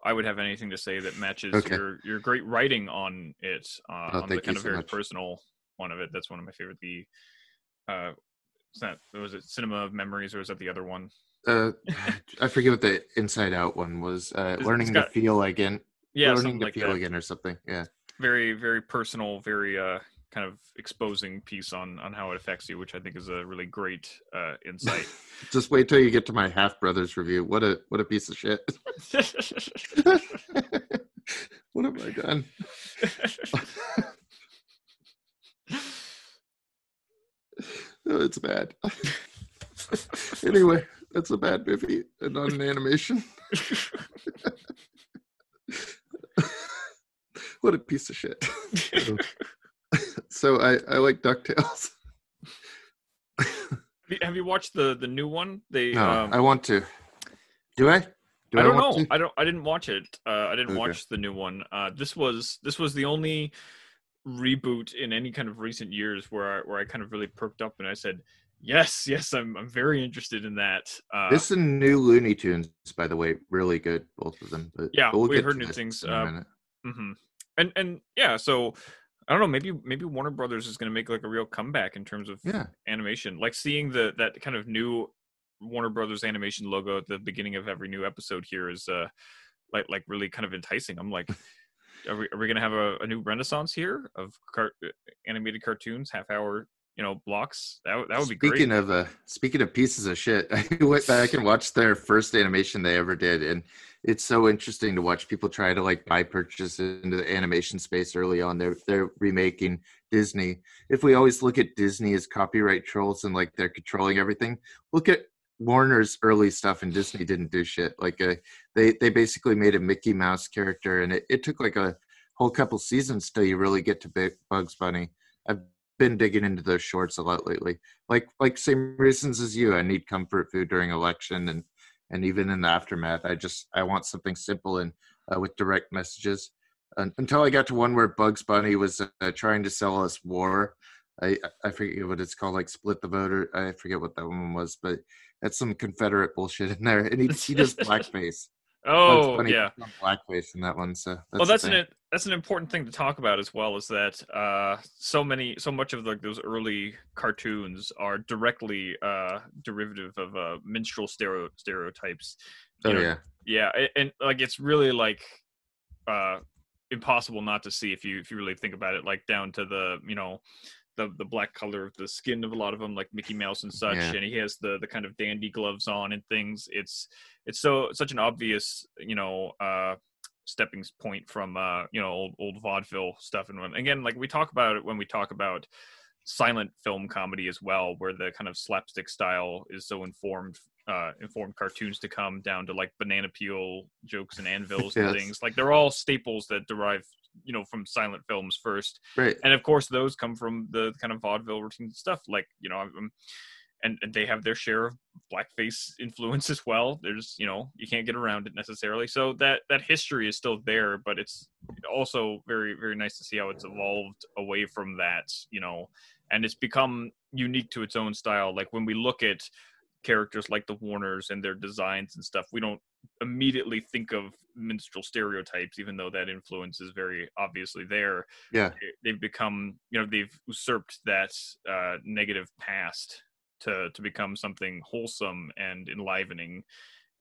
I would have anything to say that matches Okay. your your great writing on it uh, Oh, on the kind of so very much. personal one of it. That's one of my favorite. The uh, it's not was it Cinema of Memories or was that the other one? Uh, I forget what the Inside Out one was. Uh, It's- learning it's got- to feel again. Yeah, learning to like feel that. again or something. Yeah. Very very personal, very uh kind of exposing piece on on how it affects you, which I think is a really great uh, insight. [LAUGHS] Just wait till you get to my half brother's review. What a what a piece of shit. [LAUGHS] [LAUGHS] what have I done? Oh, it's bad. anyway, that's a bad movie and not an animation. what a piece of shit. [LAUGHS] so I I like Ducktales. [LAUGHS] Have you- watched the the new one? They No, um, I want to. Do I? Do I don't know. to? I don't. I didn't watch it. Uh, I didn't Okay. watch the new one. Uh, this was this was the only reboot in any kind of recent years where I, where I kind of really perked up and I said, "Yes, yes, I'm I'm very interested in that." Uh, This and new Looney Tunes, by the way, really good, both of them. But Yeah, but we'll we get heard new things, uh, minute. hmm And and yeah, so I don't know. Maybe maybe Warner Brothers is going to make like a real comeback in terms of Yeah, animation. Like seeing the that kind of new Warner Brothers animation logo at the beginning of every new episode here is uh like like really kind of enticing. I'm like, [LAUGHS] are we are we gonna have a, a new renaissance here of car- uh, animated cartoons, half hour you know blocks? That that would be speaking great. of uh, speaking of pieces of shit, [LAUGHS] I went back and watched their first animation they ever did, and it's so interesting to watch people try to like buy purchase into the animation space early on. They're they're remaking Disney. If we always look at Disney as copyright trolls and like they're controlling everything, look at Warner's early stuff and Disney didn't do shit. Like uh, they they basically made a Mickey Mouse character, and it, it took like a whole couple seasons till you really get to Bugs Bunny. I've been digging into those shorts a lot lately. Like like same reasons as you. I need comfort food during election and and even in the aftermath. I just I want something simple and uh, with direct messages. Un until I got to one where Bugs Bunny was uh, trying to sell us war. I I forget what it's called, like split the voter. I forget what that one was, but that's some Confederate bullshit in there. And he he does [LAUGHS] blackface. Bugs Oh Bunny yeah. blackface in that one. So that's well that's an that's an important thing to talk about as well is that uh so many so much of like those early cartoons are directly uh derivative of uh minstrel stereo stereotypes Oh know, yeah. yeah a- and, like it's really like uh impossible not to see if you if you really think about it like down to the you know the the black color of the skin of a lot of them like mickey mouse and such Yeah. and he has the the kind of dandy gloves on and things it's it's so such an obvious you know uh stepping point from uh you know old old vaudeville stuff. And when again like we talk about it when we talk about silent film comedy as well where the kind of slapstick style is so informed uh informed cartoons to come down to like banana peel jokes and anvils and [LAUGHS] things. Like they're all staples that derive you know from silent films first. Right. and of course those come from the kind of vaudeville routine stuff. Like you know um, and, and they have their share of blackface influence as well. There's you know you can't get around it necessarily. So that that history is still there but it's also very very nice to see how it's evolved away from that you know and it's become unique to its own style. Like when we look at characters like the warners and their designs and stuff we don't immediately think of minstrel stereotypes even though that influence is very obviously there. Yeah. they- they've become you know they've usurped that uh, negative past to to become something wholesome and enlivening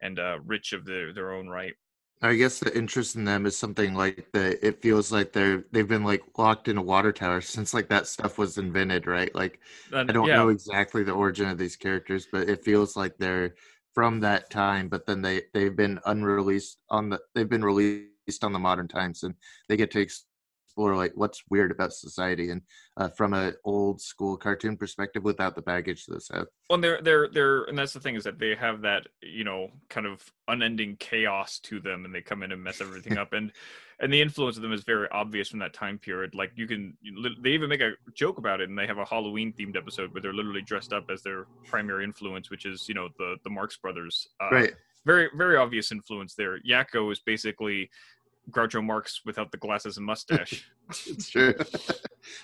and uh, rich of their their own right I guess the interest in them is something like the it feels like they're they've been like locked in a water tower [LAUGHS] since like that stuff was invented, right? Like and, I don't yeah, know exactly the origin of these characters, but it feels like they're from that time, but then they they've been unreleased on the they've been released on the modern times, and they get to explore like what's weird about society and uh, from an old school cartoon perspective without the baggage that this have. Well, they're they're they're, and that's the thing is that they have that you know kind of unending chaos to them, and they come in and mess everything [LAUGHS] up, and and the influence of them is very obvious from that time period. Like you can, they even make a joke about it, and they have a Halloween themed episode where they're literally dressed up as their primary influence, which is you know the the Marx Brothers. Uh, right. Very very obvious influence there. Yakko is basically Groucho Marx without the glasses and mustache. [LAUGHS] it's true.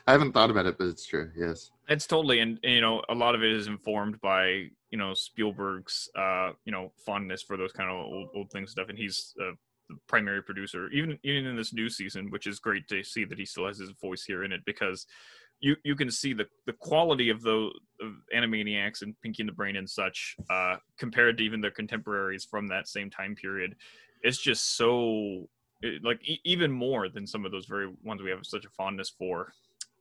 I haven't thought about it, but it's true. Yes, it's totally, and, and, you know, a lot of it is informed by you know Spielberg's uh, you know fondness for those kind of old, old things stuff, and he's uh, the primary producer, even even in this new season, which is great to see that he still has his voice here in it because you you can see the the quality of the of Animaniacs and Pinky and the Brain and such uh, compared to even their contemporaries from that same time period. It's just so like e- even more than some of those very ones we have such a fondness for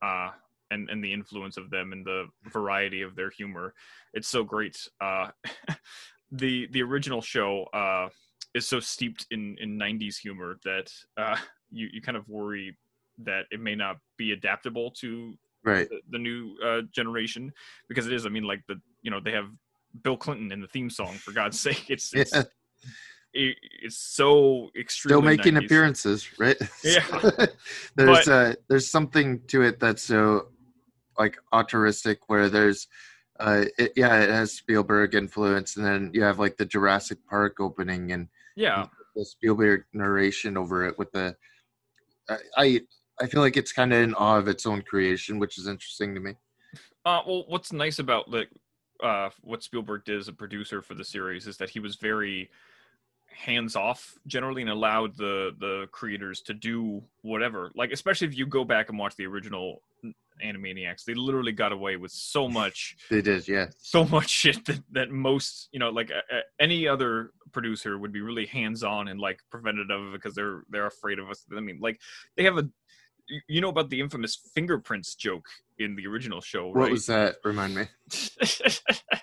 uh and and the influence of them and the variety of their humor. It's so great. Uh [LAUGHS] the the original show uh is so steeped in in 90s humor that uh you you kind of worry that it may not be adaptable to right. the, the new uh generation because it is i mean like the you know they have bill clinton in the theme song for god's [LAUGHS] sake. It's, it's yeah it's so extremely still making 90s. appearances, right? [LAUGHS] Yeah. [LAUGHS] there's but, uh, there's something to it that's so like autoristic where there's uh it, yeah it has Spielberg influence and then you have like the Jurassic Park opening and yeah the Spielberg narration over it with the I I feel like it's kind of in awe of its own creation, which is interesting to me. Uh, well, what's nice about like uh, what Spielberg did as a producer for the series is that he was very hands off generally and allowed the the creators to do whatever. Like especially if you go back and watch the original animaniacs they literally got away with so much they did yeah. so much [LAUGHS] shit that, that most you know like uh, any other producer would be really hands on and like preventative because they're they're afraid of us. I mean like they have a you know about the infamous fingerprints joke in the original show right? what was that? Remind me. [LAUGHS]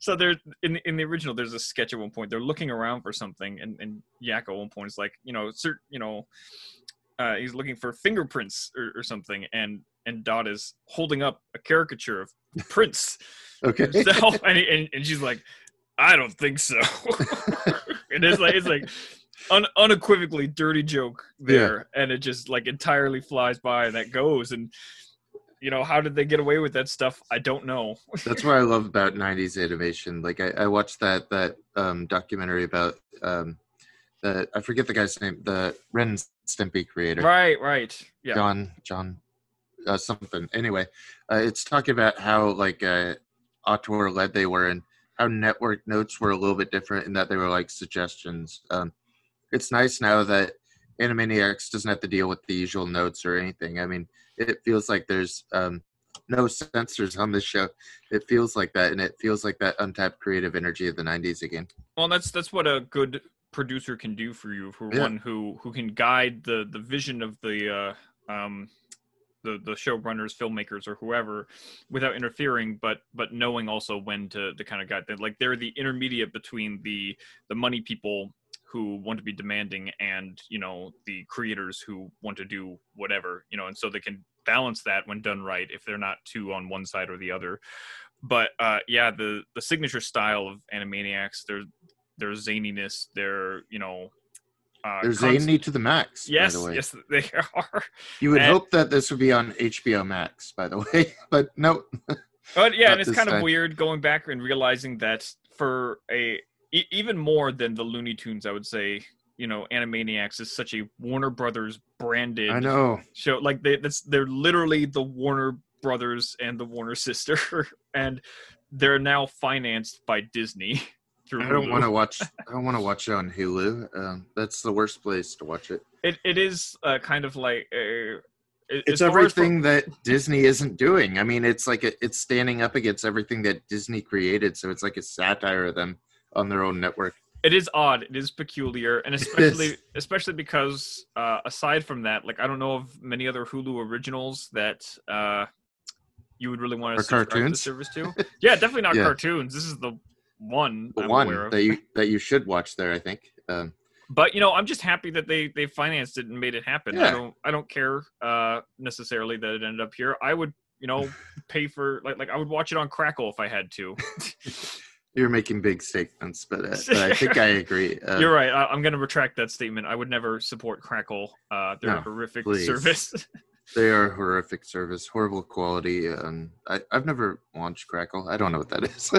So there in in the original there's a sketch at one point. They're looking around for something and and Yakko at one point is like you know cert, you know uh, he's looking for fingerprints or, or, something and and Dot is holding up a caricature of Prince [LAUGHS] okay. [LAUGHS] Himself and, he, and, and she's like I don't think so. And it's like it's like un- unequivocally dirty joke there yeah. and it just like entirely flies by and that goes and you know how did they get away with that stuff? I don't know. [LAUGHS] That's what i love about 90s animation. Like i, I watched that that um, documentary about um, the i forget the guy's name the ren stimpy creator. Right right. Yeah. John john uh, something. Anyway uh, it's talking about how like uh auteur led they were and how network notes were a little bit different in that they were like suggestions. Um it's nice now that Animaniacs doesn't have to deal with the usual notes or anything. I mean, it feels like there's um, no censors on this show. It feels like that, and it feels like that untapped creative energy of the '90s again. Well, that's that's what a good producer can do for you, for yeah. one who who can guide the the vision of the uh, um, the the showrunners, filmmakers, or whoever, without interfering, but but knowing also when to to kind of guide them. Like they're the intermediate between the the money people who want to be demanding and you know the creators who want to do whatever you know and so they can balance that when done right if they're not too on one side or the other. But uh yeah the the signature style of animaniacs their their zaniness their you know uh, they're zany to the max yes the yes [LAUGHS] they are. You would and, hope that this would be on hbo max by the way [LAUGHS] but no. But yeah and it's kind time. of weird going back and realizing that for a e- even more than the Looney Tunes, I would say. You know, Animaniacs is such a Warner Brothers branded. I know show. Like they, that's they're literally the Warner Brothers and the Warner sister, [LAUGHS] and they're now financed by Disney. [LAUGHS] Through I don't want to watch. [LAUGHS] I don't want to watch it on Hulu. Um, that's the worst place to watch it. It it is uh, kind of like it's, it's everything that Disney isn't doing. I mean, it's like a, it's standing up against everything that Disney created. So it's like a satire of them on their own network. It is odd. It is peculiar, and [LAUGHS] especially especially because uh, aside from that, like I don't know of many other Hulu originals that uh, you would really want to subscribe cartoons? to the service to. [LAUGHS] yeah, definitely not yeah. cartoons. This is the one. The I'm one aware of. that you that you should watch there, I think. Um, but you know i'm just happy that they they financed it and made it happen i don't i don't care uh necessarily that it ended up here i would you know [LAUGHS] pay for like like i would watch it on crackle if i had to you're making big statements, but, uh, but I think I [LAUGHS] agree. Uh, you're right I, i'm gonna retract that statement i would never support crackle uh they're No, a horrific please. service [LAUGHS] They are horrific service, horrible quality. Um, I, I've never launched Crackle. I don't know what that is.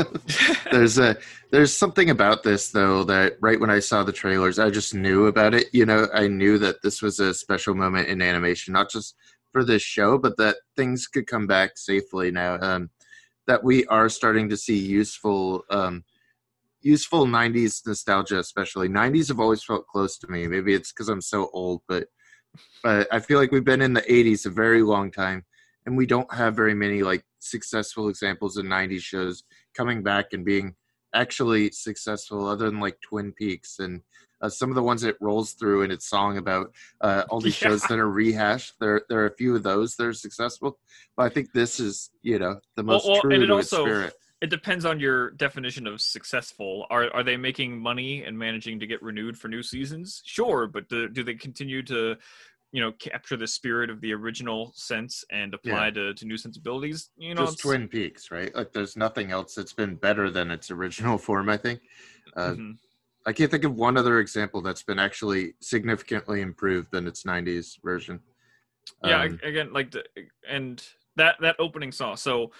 [LAUGHS] there's a there's something about this though that right when I saw the trailers, I just knew about it. You know, I knew that this was a special moment in animation, not just for this show, but that things could come back safely now. Um, that we are starting to see useful um, useful 90s nostalgia especially. 90s have always felt close to me. Maybe it's because i'm so old but but i feel like we've been in the 80s a very long time and we don't have very many like successful examples of 90s shows coming back and being actually successful other than like twin peaks and uh, some of the ones it rolls through in its song about uh, all [LAUGHS] these shows that are rehashed there there are a few of those that are successful but i think this is you know the most well, true and it to its also- spirit it depends on your definition of successful are are they making money and managing to get renewed for new seasons sure but do, do they continue to you know capture the spirit of the original sense and apply to, to new sensibilities you know just it's- Twin Peaks, right? Like, there's nothing else that's been better than its original form. I think. Uh, Mhm. I can't think of one other example that's been actually significantly improved than its '90s version. yeah Um, again like the, and that that opening song so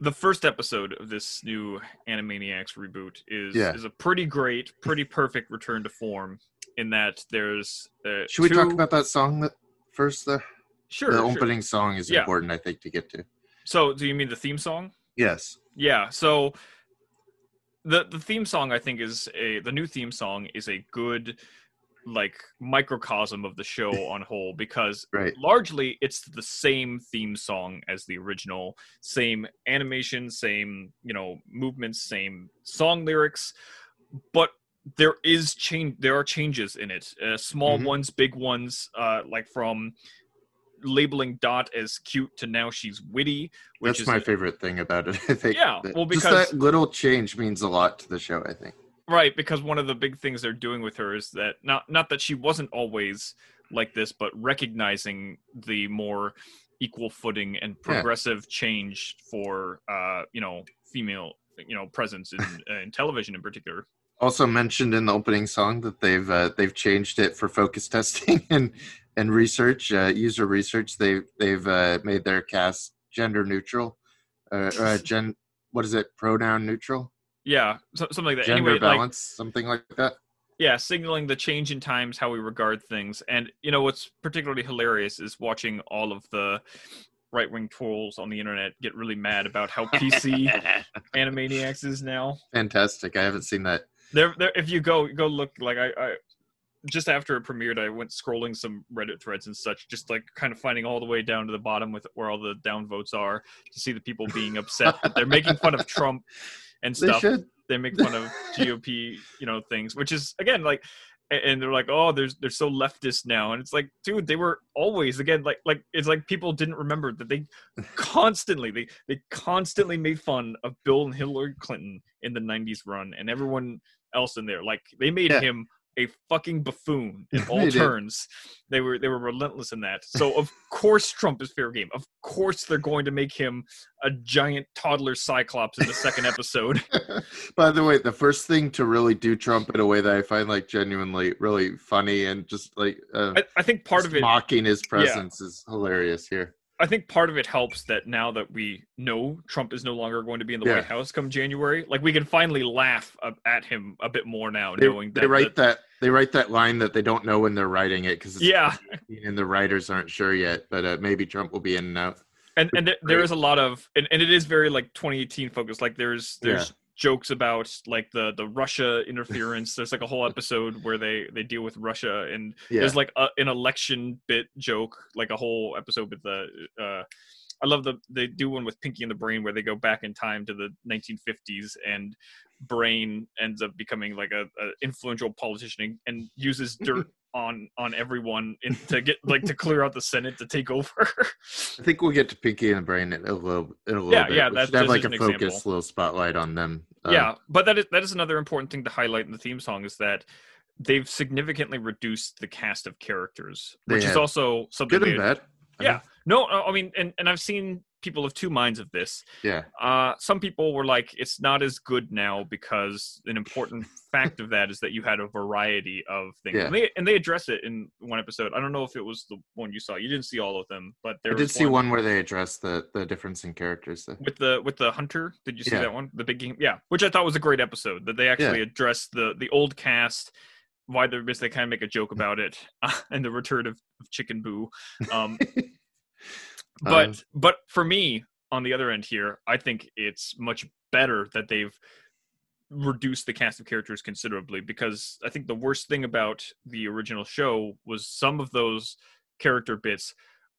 the first episode of this new animaniacs reboot is Yeah. is a pretty great pretty perfect return to form in that there's uh, should we talk about that song that first? The, sure, the sure. opening song is Yeah. important, I think, to get to. so do you mean the theme song Yes. Yeah, so the the theme song I think is a the new theme song is a good like microcosm of the show [LAUGHS] on whole because Right. largely it's the same theme song as the original, same animation, same, you know, movements, same song lyrics, but there is change there are changes in it. Uh, small Mhm. ones, big ones, uh like from labeling Dot as cute to now she's witty, which That's is my a- favorite thing about it. I think. Yeah, that- well, just because- that little change means a lot to the show. I think. Right, because one of the big things they're doing with her is that not not that she wasn't always like this, but recognizing the more equal footing and progressive change for uh, you know, female you know, presence in [LAUGHS] in television in particular. also mentioned in the opening song that they've uh, they've changed it for focus [LAUGHS] testing and and research uh, user research they they've uh, made their cast gender neutral uh, uh [LAUGHS] gen what is it pronoun neutral Yeah, so, something like that. gender anyway, like balance something like that yeah, signaling the change in times, how we regard things. And you know what's particularly hilarious is watching all of the right wing trolls on the internet get really mad about how PC [LAUGHS] Animaniacs is now. fantastic i haven't seen that there, there if you go go look like I, I just after it premiered i went scrolling some reddit threads and such just like kind of finding all the way down to the bottom with where all the downvotes are to see the people being upset that they're making fun of trump and stuff. should. They make fun of gop you know things which is again like and they're like oh there's they're so leftist now and it's like dude they were always again like like it's like people didn't remember that they constantly they they constantly made fun of bill and hillary clinton in the 90s run and everyone else in there. Like they made Yeah. him a fucking buffoon in [LAUGHS] all They did. turns. They were they were relentless in that. So of [LAUGHS] course trump is fair game. Of course they're going to make him a giant toddler cyclops in the second [LAUGHS] episode. By the way the first thing to really do trump in a way that i find like genuinely really funny and just like uh, I, I think part of it mocking his presence is hilarious here I think part of it helps that now that we know Trump is no longer going to be in the Yeah. White House come January, like we can finally laugh at him a bit more now, they, knowing they write that- that they write that line that they don't know when they're writing it because yeah, and the writers aren't sure yet but uh, maybe trump will be in and out and and there, there a lot of, and, and it is very like 2018 focused. Like there's there's jokes about like the the Russia [LAUGHS] interference. there's like a whole episode where they they deal with Russia, and yeah there's like a, an election bit joke, like a whole episode with the. uh I love the they do one with Pinky and the Brain where they go back in time to the 1950s and Brain ends up becoming like a, a influential politician and, and uses dirt [LAUGHS] on on everyone in, to get like to clear out the Senate to take over. [LAUGHS] I think we'll get to Pinky and the Brain in a little, in a little Yeah, bit. yeah, We that- have like a focus example. little spotlight on them. Uh, yeah, but that is that is another important thing to highlight in the theme song is that they've significantly reduced the cast of characters, which is also something. good and bad. I Yeah, mean, no, uh, I mean, and and I've seen people of two minds of this. yeah. Uh, some people were like, it's not as good now because an important [LAUGHS] fact of that is that you had a variety of things. Yeah. And, they, and they address it in one episode. I don't know if it was the one you saw. You didn't see all of them, but there I did see one where they addressed the the difference in characters. Though. with the with the hunter. Did you see Yeah. that one? The big game, yeah, which I thought was a great episode. That they actually addressed the the old cast. Why they're they kind of make a joke about it, [LAUGHS] and the return of, of Chicken Boo. Um, [LAUGHS] [LAUGHS] but Um, but for me on the other end here i think it's much better that they've reduced the cast of characters considerably because i think the worst thing about the original show was some of those character bits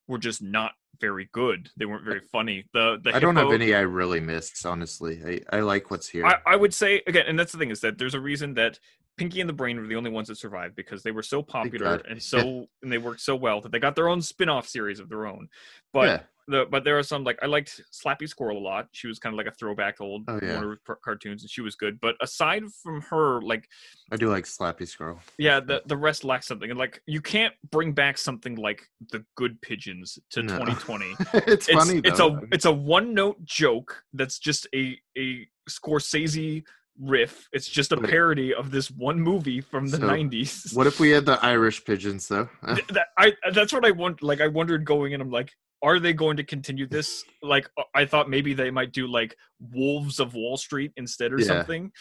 were just not very good they weren't very funny the the I don't have any I really missed. Honestly, I, I like what's here. I, I would say again, and that's the thing is that there's a reason that Pinky and the Brain were the only ones that survived because they were so popular God. and so and they worked so well that they got their own spin-off series of their own. But yeah, the but there are some like I liked Slappy Squirrel a lot. She was kind of like a throwback old Oh, yeah. Warner cartoons, and she was good. But aside from her, like I do like Slappy Squirrel. yeah, the the rest lacks something. And like you can't bring back something like the Good Pigeons to No. 2020. [LAUGHS] it's, it's funny. it's though. a it's a one note joke that's just a a Scorsese riff. It's just a parody of this one movie from the So, 90s. [LAUGHS] What if we had the Irish pigeons though? Th- that I that's what I want. Like I wondered going in. I'm like, are they going to continue this? Like uh, I thought maybe they might do like Wolves of Wall Street instead or Yeah. something.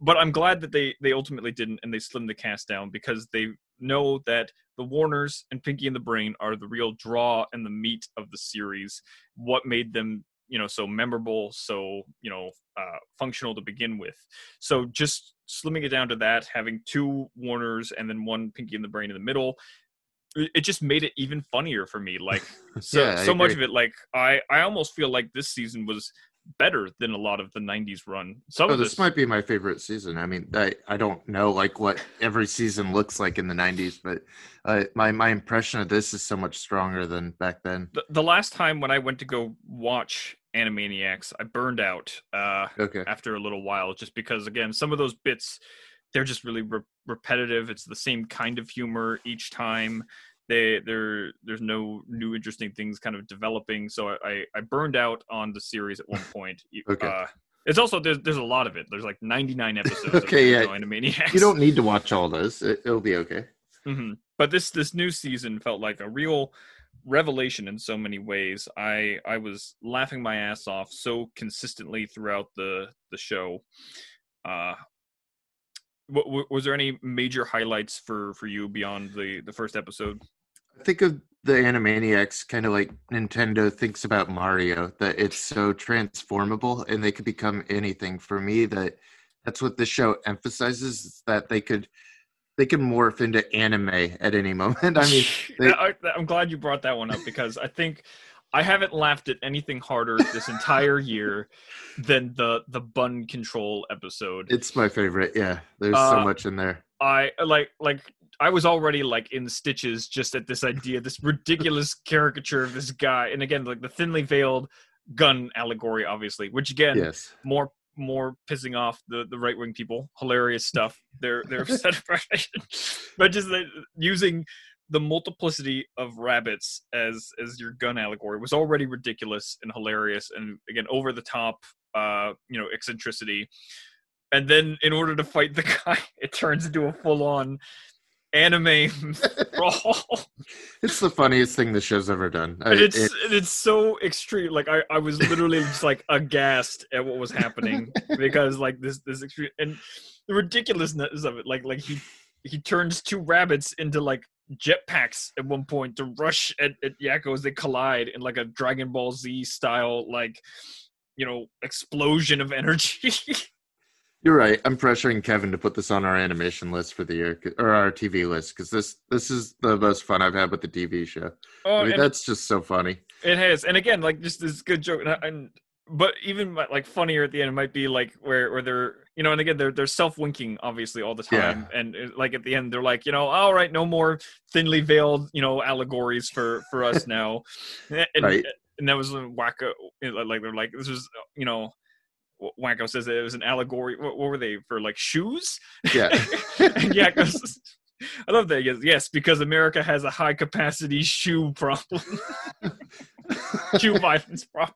But I'm glad that they they ultimately didn't and they slimmed the cast down because they know that the Warners and Pinky and the Brain are the real draw and the meat of the series. What made them you know so memorable, so you know uh, functional to begin with. So just slimming it down to that, having two Warners and then one Pinky in the Brain in the middle, it just made it even funnier for me. Like [LAUGHS] so, Yeah, so much of it, like I, I almost feel like this season was better than a lot of the '90s run. Some Oh, this this, might be my favorite season. I mean, I, I don't know like what every season looks like in the '90s, but uh, my my impression of this is so much stronger than back then. the, the last time when I went to go watch Animaniacs, I burned out uh, Okay, after a little while, just because again, some of those bits they're just really re- repetitive. It's the same kind of humor each time. They there there's no new interesting things kind of developing. So I I, burned out on the series at one [LAUGHS] point. Okay. Uh, it's also there's there's a lot of it. There's like 99 episodes. Okay, of yeah. Animaniacs. you don't need to watch all those. It, it'll be okay. hmm But this this new season felt like a real revelation in so many ways. I I was laughing my ass off so consistently throughout the the show. Uh, w- w- was there any major highlights for for you beyond the the first episode? I think of the Animaniacs kind of like Nintendo thinks about Mario, that it's so transformable and they could become anything. For me, that that's what the show emphasizes that they could they can morph into anime at any [LAUGHS] moment. I mean, [LAUGHS] they- I'm glad you brought that one up because I think I haven't laughed at anything harder this entire year [LAUGHS] than the the bun control episode. it's my favorite. Yeah, there's Uh, so much in there. I like like I was already like in stitches just at this idea, this ridiculous [LAUGHS] caricature of this guy, and again like the thinly veiled gun allegory, obviously, which again Yes. more more pissing off the the right wing people. Hilarious stuff. They're they're [LAUGHS] upset about it, but just like, using the multiplicity of rabbits as as your gun allegory was already ridiculous and hilarious, and again over the top, uh, you know, eccentricity. And then, in order to fight the [LAUGHS] guy, it turns into a full on anime [LAUGHS] brawl. It's the funniest thing the show's ever done. I- it's it- it's so extreme. Like I, I was literally just like aghast at what was happening [LAUGHS] because like this this extreme and the ridiculousness of it. Like like he he turns two rabbits into like jetpacks at one point to rush at, at Yakko as they collide in like a Dragon Ball Z style like you know explosion of [LAUGHS] energy. You're right. I'm pressuring Kevin to put this on our animation list for the year or our TV list because this this is the most fun I've had with the TV show. oh, I mean, that's just so funny. It has, and again, like just this good joke, and, and but even like funnier at the end, it might be like where where they're you know, and again, they're they're self winking obviously all the Yeah. time, and uh, like at the end, they're like, you know, all right, no more thinly veiled, you know, allegories for for us [LAUGHS] now, and Right. and that was Wakko, like they're like this was, you know. Wakko says it was an allegory. What, what were they for? Like shoes? Yeah. and Yakko says- I love that. Yes, yes, because America has a high capacity shoe problem, [LAUGHS] [LAUGHS] shoe violence problem.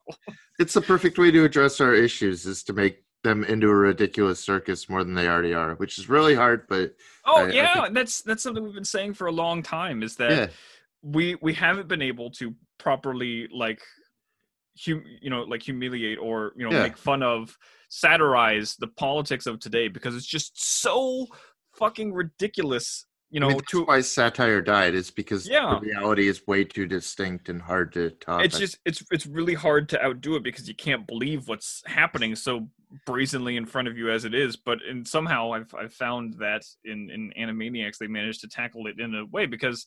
it's the perfect way to address our issues is to make them into a ridiculous circus more than they already are, which is really hard, but Oh I- I yeah, think- that's that's something we've been saying for a long time. Is that yeah. we we haven't been able to properly like hum, you know like humiliate or you know Yeah. make fun of satirize the politics of today because it's just so fucking ridiculous you know I mean, to why satire died is because Yeah. the reality is way too distinct and hard to top. it's just it's it's really hard to outdo it because you can't believe what's happening so brazenly in front of you as it is but and somehow i've i've found that in in animaniacs they managed to tackle it in a way because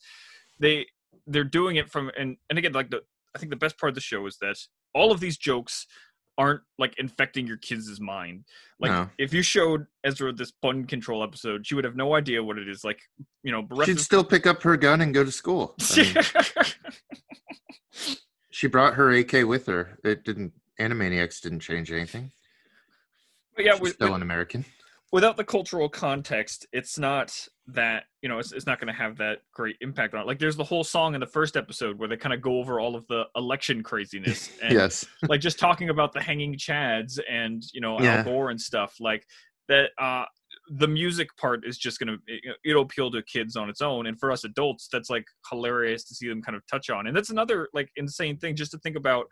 they they're doing it from and and again like the i think the best part of the show is that all of these jokes aren't like infecting your kids' mind like No. if you showed ezra this button control episode she would have no idea what it is like you know She'd of- still pick up her gun and go to school. I mean, [LAUGHS] she brought her AK with her. It didn't. Animaniacs didn't change anything. But yeah, with, still with- an American. without the cultural context, it's not that you know it's, it's not going to have that great impact on it. Like there's the whole song in the first episode where they kind of go over all of the election craziness [LAUGHS] and yes. like just talking about the hanging chads and you know Yeah. Al Gore and stuff like that. uh the music part is just gonna it- it'll appeal to kids on its own and for us adults that's like hilarious to see them kind of touch on and that's another like insane thing just to think about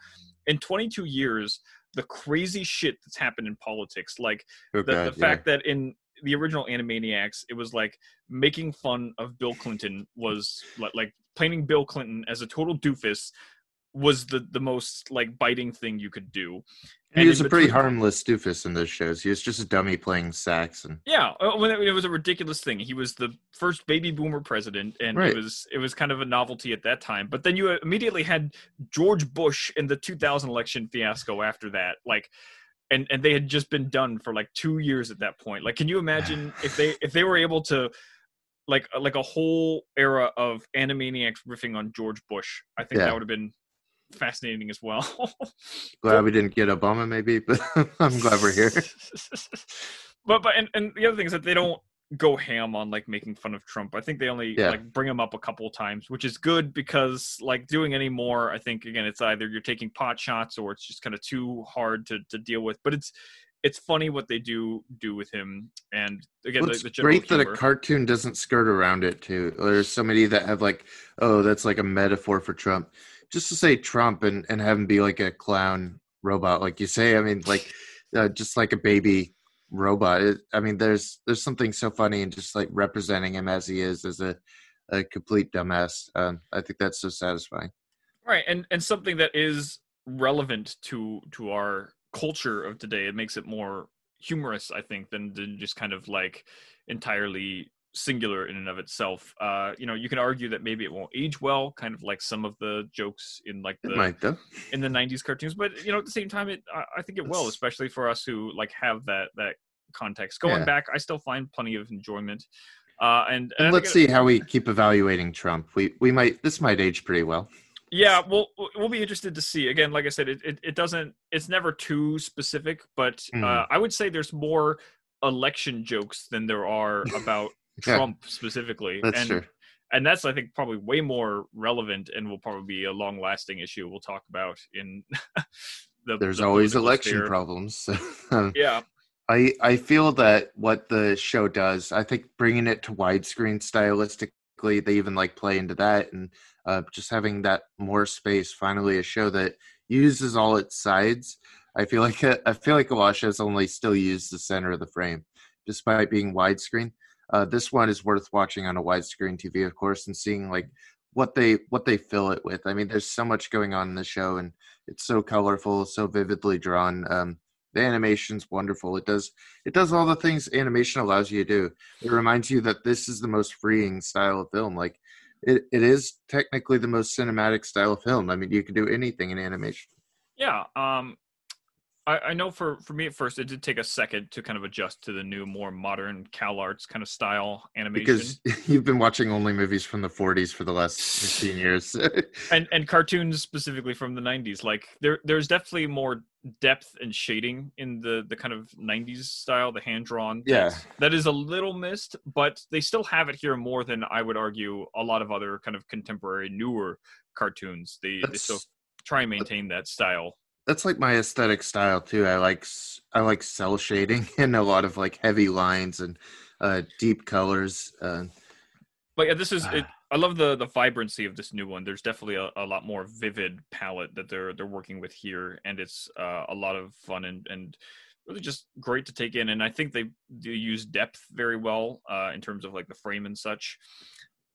in 22 years the crazy shit that's happened in politics like Oh, the, God, the yeah. fact that in the original Animaniacs, it was like making fun of Bill Clinton was like, like painting Bill Clinton as a total doofus was the the most like biting thing you could do. he was a pretty harmless doofus in those shows. He was just a dummy playing sax, and Yeah, uh, it, it was a ridiculous thing. He was the first baby boomer president, and Right. it was it was kind of a novelty at that time. But then you immediately had George Bush in the 2000 election fiasco after that, like. And, and they had just been done for like two years at that point. Like, can you imagine [SIGHS] if they if they were able to, like like a whole era of Animaniacs riffing on George Bush? I think Yeah. that would have been fascinating as well. [LAUGHS] glad we didn't get Obama, maybe, [LAUGHS] but I'm glad we're here. [LAUGHS] but but and, and the other thing is that they don't go ham on like making fun of Trump. I think they only Yeah. like bring him up a couple of times, which is good because like doing any more, I think again it's either you're taking pot shots or it's just kind of too hard to to deal with. But it's it's funny what they do do with him, and again Well, the, it's the general great that a cartoon doesn't skirt around it too. There's so many that have like, oh, that's like a metaphor for Trump. Just to say Trump and and have him be like a clown robot, like you say. I mean, like uh, just like a baby robot. It, I mean, there's there's something so funny in just like representing him as he is as a a complete dumbass. Um, I think that's so satisfying. right and and something that is relevant to to our culture of today it makes it more humorous i think than, than just kind of like entirely singular in and of itself uh you know you can argue that maybe it won't age well kind of like some of the jokes in like the in the 90s cartoons but you know at the same time it i, think it will especially for us who like have that that context going Yeah. back i still find plenty of enjoyment uh and, and And let's it- see how we keep evaluating Trump. We we might this might age pretty well. Yeah, well, we'll be interested to see. Again, like I said, it, it, it doesn't. It's never too specific, but Mm. uh, I would say there's more election jokes than there are [LAUGHS] about Yeah. Trump specifically, That's and true. and that's I think probably way more relevant and will probably be a long lasting issue we'll talk about in [LAUGHS] the. There's the always election sphere. problems. Um, [LAUGHS] Yeah, I I feel that what the show does, I think bringing it to widescreen stylistically, they even like play into that, and uh, just having that more space. Finally, a show that uses all its sides. I feel like [LAUGHS] I feel like a lot of shows only still use the center of the frame, despite being widescreen. Uh, this one is worth watching on a widescreen TV, of course, and seeing like what they what they fill it with. I mean, there's so much going on in the show, and it's so colorful, so vividly drawn. Um, the animation's wonderful. It does it does all the things animation allows you to do. It reminds you that this is the most freeing style of film. Like it, it is technically the most cinematic style of film. I mean, you can do anything in animation. yeah. Um, I, I know for for me at first it did take a second to kind of adjust to the new, more modern Cal Arts kind of style animation. Because [LAUGHS] you've been watching only movies from the 40s for the last 15 years. [LAUGHS] and and cartoons specifically from the 90s like there there's definitely more depth and shading in the the kind of 90s style the hand drawn Yeah. that is a little missed but they still have it here more than i would argue a lot of other kind of contemporary newer cartoons they, they still try and maintain that style That's like my aesthetic style too. I like I like cel shading [LAUGHS] and a lot of like heavy lines and uh, deep colors. Uh, but yeah this is it, Ah. i love the the vibrancy of this new one there's definitely a, a lot more vivid palette that they're they're working with here and it's uh, a lot of fun and and really just great to take in and i think they, they use depth very well uh, in terms of like the frame and such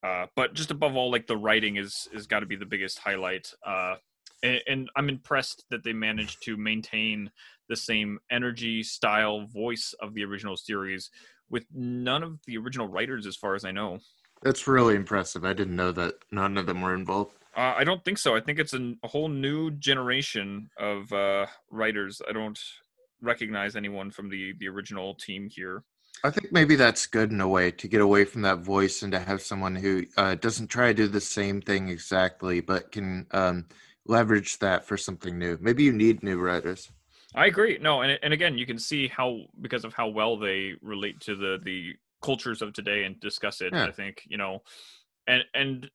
uh, but just above all like the writing is is got to be the biggest highlight uh, and, and i'm impressed that they managed to maintain the same energy style voice of the original series with none of the original writers as far as i know that's really impressive. I didn't know that none of them were involved. Uh, I don't think so. I think it's an, a whole new generation of uh, writers. I don't recognize anyone from the the original team here. I think maybe that's good in a way to get away from that voice and to have someone who uh, doesn't try to do the same thing exactly, but can um, leverage that for something new. Maybe you need new writers. I agree. No, and and again, you can see how because of how well they relate to the the cultures of today and discuss it. Yeah. I think you know, and and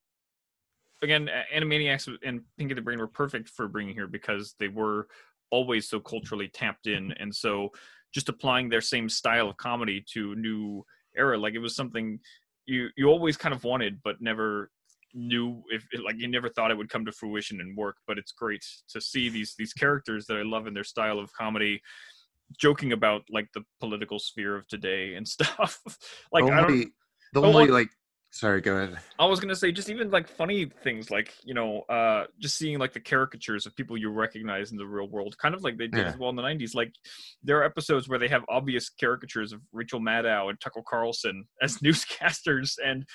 again, Animaniacs and Pinky the Brain were perfect for bringing here because they were always so culturally tapped in, and so just applying their same style of comedy to a new era, like it was something you you always kind of wanted, but never knew if like you never thought it would come to fruition and work but it's great to see these these characters that i love in their style of comedy joking about like the political sphere of today and [LAUGHS] stuff like the i don't only, the Oh, only like, sorry, go ahead. I was gonna say just even like funny things like you know uh just seeing like the caricatures of people you recognize in the real world kind of like they did Yeah. as well in the 90s like there are episodes where they have obvious caricatures of Rachel Maddow and Tucker Carlson as [LAUGHS] newscasters and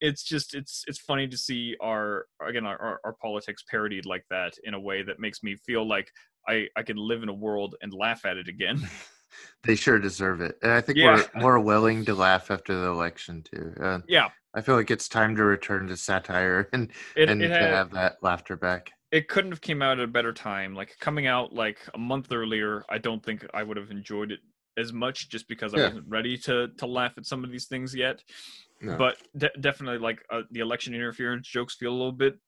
it's just it's it's funny to see our again our, our, politics parodied like that in a way that makes me feel like I I can live in a world and laugh at it again [LAUGHS] They sure deserve it. And I think Yeah. we're more willing to laugh after the election too. Uh, yeah I feel like it's time to return to satire [LAUGHS] and, it, and it to have that laughter back. it couldn't have came out at a better time like coming out like a month earlier i don't think i would have enjoyed it as much just because i wasn't ready to to laugh at some of these things yet No. but de- definitely like uh, the election interference jokes feel a little bit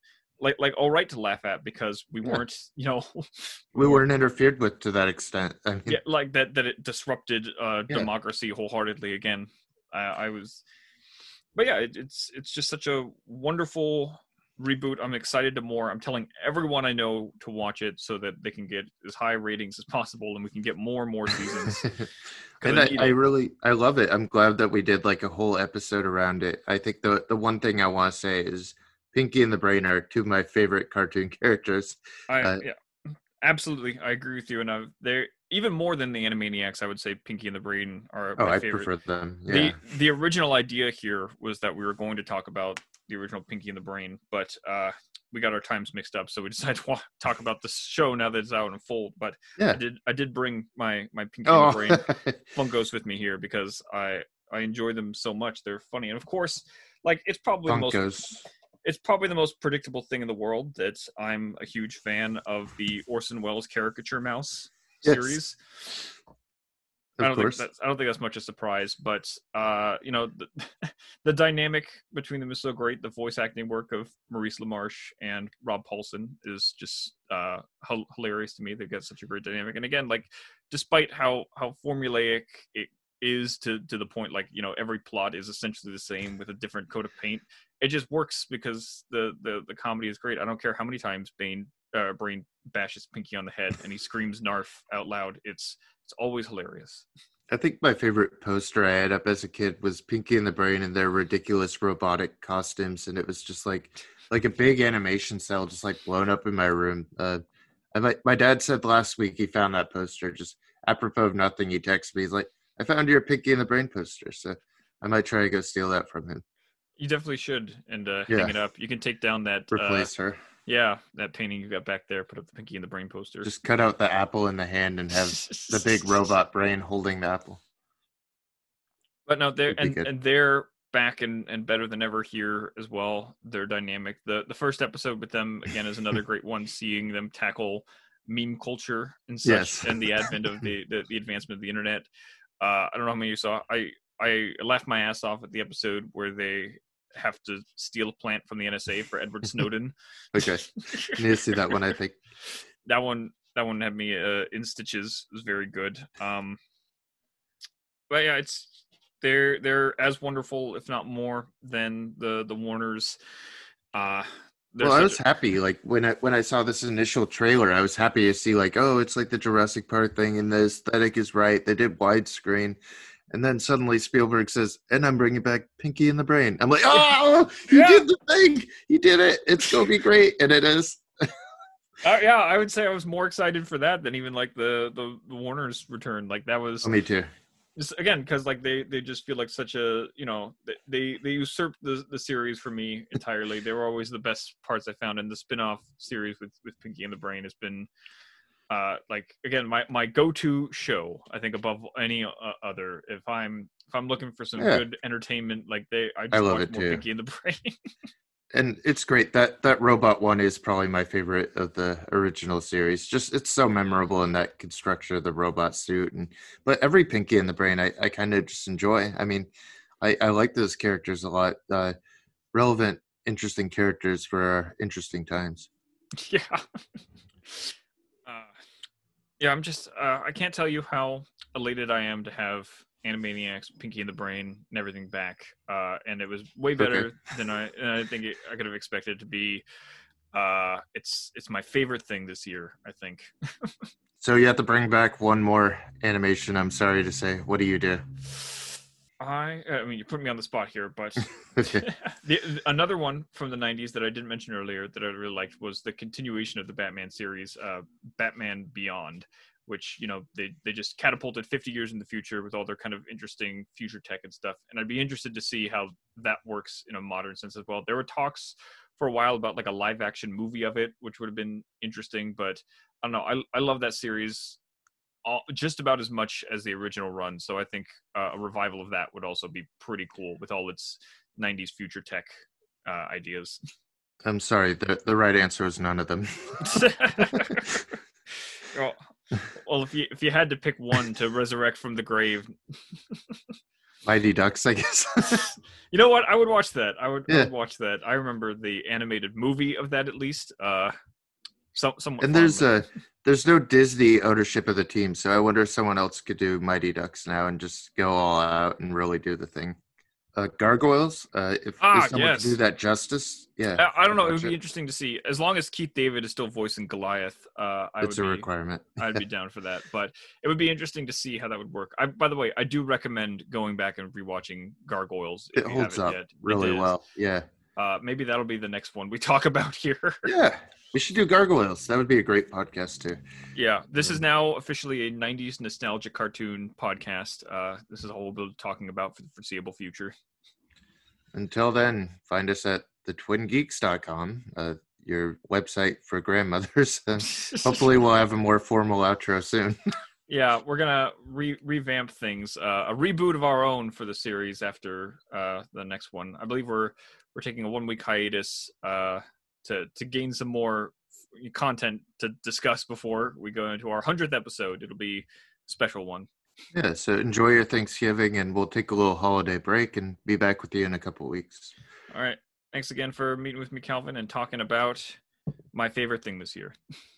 like like all right to laugh at because we weren't [LAUGHS] you know we weren't interfered with to that extent. I mean, yeah like that that it disrupted uh Yeah. democracy wholeheartedly again i i was but yeah it, it's it's just such a wonderful reboot i'm excited to more i'm telling everyone i know to watch it so that they can get as high ratings as possible and we can get more and more seasons [LAUGHS] and I I, I really I love it. I'm glad that we did like a whole episode around it. I think the the one thing I want to say is Pinky and the Brain are two of my favorite cartoon [LAUGHS] characters. I, uh, yeah absolutely i agree with you and I've, they're even more than the animaniacs i would say pinky and the brain are Oh, my I favorite prefer them. Yeah. the the original idea here was that we were going to talk about the original Pinky and the Brain, but uh, we got our times mixed up, so we [LAUGHS] decided to talk about the show now that it's out in full. But I yeah. did I did bring my my Pinky and the Oh, Brain [LAUGHS] Funkos with me here because I I enjoy them so much. They're funny, and of course, like it's probably the most it's probably the most predictable thing in the world that I'm a huge fan of the Orson Welles caricature mouse Yes. series. Of I don't course. think that's I don't think that's much a surprise, but uh, you know, the, [LAUGHS] the dynamic between them is so great. The voice acting work of Maurice LaMarche and Rob Paulsen is just uh, hil- hilarious to me. They've got such a great dynamic, and again, like despite how how formulaic it is to to the point, like you know, every plot is essentially the same with a different coat of paint. It just works because the the the comedy is great. I don't care how many times Bane uh, Brain bashes Pinky on the head and he screams "Narf" out loud. It's it's always hilarious. I think my favorite poster I had up as a kid was Pinky and the Brain in their ridiculous robotic costumes, and it was just like like a big animation cel just like blown up in my room. Uh, and my my dad said last week he found that poster just apropos of nothing. He texted me, he's like, "I found your Pinky and the Brain poster," so I might try to go steal that from him. You definitely should and uh, Yeah. hang it up. You can take down that uh, Replace her. Yeah, that painting you got back there. Put up the Pinky and the Brain poster. Just cut out the apple in the hand and have the big [LAUGHS] robot brain holding the apple. But no, they're and, good. and they're back and, and better than ever here as well. They're dynamic. The the first episode with them again is another [LAUGHS] great one. Seeing them tackle meme culture and such, Yes. and the advent of the, the the advancement of the internet. Uh, I don't know how many you saw. I I laughed my ass off at the episode where they have to steal a plant from the NSA for Edward [LAUGHS] Snowden. Okay. Need to see that one, I think. [LAUGHS] that one that one had me uh, in stitches. It was very good. Um, but yeah, it's they're they're as wonderful, if not more, than the the Warners. Uh, Well, I was happy. Like when I when I saw this initial trailer, I was happy to see like, oh, it's like the Jurassic Park thing, and the aesthetic is right. They did widescreen, and then suddenly Spielberg says, "And I'm bringing back Pinky and the Brain." I'm like, [LAUGHS] oh, you Yeah. did the thing. You did it. It's gonna be great, and it is. [LAUGHS] Uh, yeah, I would say I was more excited for that than even like the the, the Warner's return. Like that was Oh, me too. just again because like they they just feel like such a you know they- they they usurped the the series for me entirely. they were always the best parts I found, and the spin off series with with Pinky and the Brain has been. Uh, like again, my my go to show. I think above any uh, other. If I'm if I'm looking for some Yeah. good entertainment, like they, I just I love watch it more too. Pinky and the Brain. [LAUGHS] and it's great that that robot one is probably my favorite of the original series just it's so memorable in that construction of the robot suit and but every pinky in the brain i, I kind of just enjoy i mean i i like those characters a lot uh relevant interesting characters for interesting times [LAUGHS] yeah. [LAUGHS] Yeah, I'm just uh, I can't tell you how elated I am to have Animaniacs, Pinky and the Brain, and everything back. Uh, and it was way better than I I think it, I could have expected to be. Uh, it's it's my favorite thing this year. I think. [LAUGHS] so you have to bring back one more animation i'm sorry to say what do you do I I mean you put me on the spot here, but [LAUGHS] [LAUGHS] the, another one from the 90s that I didn't mention earlier that I really liked was the continuation of the Batman series, uh, Batman Beyond, which, you know, they, they just catapulted 50 years in the future with all their kind of interesting future tech and stuff. And I'd be interested to see how that works in a modern sense as well. There were talks for a while about like a live action movie of it, which would have been interesting, but I don't know. I, I love that series all, just about as much as the original run. So I think uh, a revival of that would also be pretty cool with all its 90s future tech uh, ideas. i'm sorry the, the right answer is none of them [LAUGHS] well, well, if you if you had to pick one to resurrect from the grave, [LAUGHS] mighty ducks i guess [LAUGHS] you know what? I would watch that. I would, I would watch that. I remember the animated movie of that at least. Uh, And there's a there's no Disney ownership of the team, so I wonder if someone else could do Mighty Ducks now and just go all out and really do the thing. Uh, Gargoyles, uh, if, Ah, if someone yes. could do that justice, yeah, I, I don't know. It I'd be it. interesting to see. As long as Keith David is still voicing Goliath, uh, I it's would a be, requirement. I'd be [LAUGHS] down for that. But it would be interesting to see how that would work. I, by the way, I do recommend going back and rewatching Gargoyles. If It you holds up yet. Really well. Yeah, Uh, maybe that'll be the next one we [LAUGHS] talk about here. yeah. We should do Gargoyles. That would be a great podcast too. Yeah, this is now officially a 90s nostalgia cartoon podcast. Uh, this is all we'll be talking about for the foreseeable future. Until then, find us at thetwingeeks.com, uh, your website for grandmothers. [LAUGHS] Hopefully, we'll have a more formal outro soon. [LAUGHS] yeah, we're gonna re- revamp things, uh, a reboot of our own for the series after uh, the next one. I believe we're we're taking a one week hiatus uh, to to gain some more content to discuss before we go into our hundredth episode. It'll be a special one. Yeah, so enjoy your Thanksgiving, and we'll take a little holiday break and be back with you in a couple weeks. All right. Thanks again for meeting with me, Calvin, and talking about my favorite thing this year. [LAUGHS]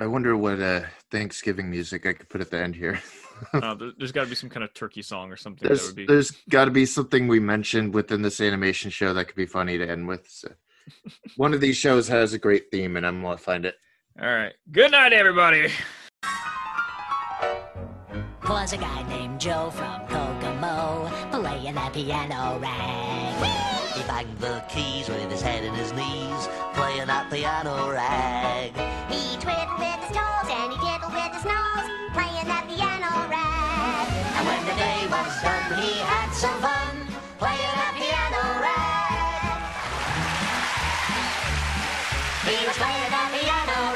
I wonder what uh, Thanksgiving music I could put at the end here. Uh, [LAUGHS] there, there's got to be some kind of turkey song or something there's be. there's got to be something we mentioned within this animation show that could be funny to end with. So. [LAUGHS] One of these shows has a great theme, and I'm gonna find it. All right. Good night, everybody. was a guy named Joe from Kokomo playing that piano rag. He banged the keys with his head in his knees, playing that piano rag. He twiddled with his toes and he diddled with his nose, playing that piano rag. And when the day was done, he had some fun, playing that piano rag. He was playing the piano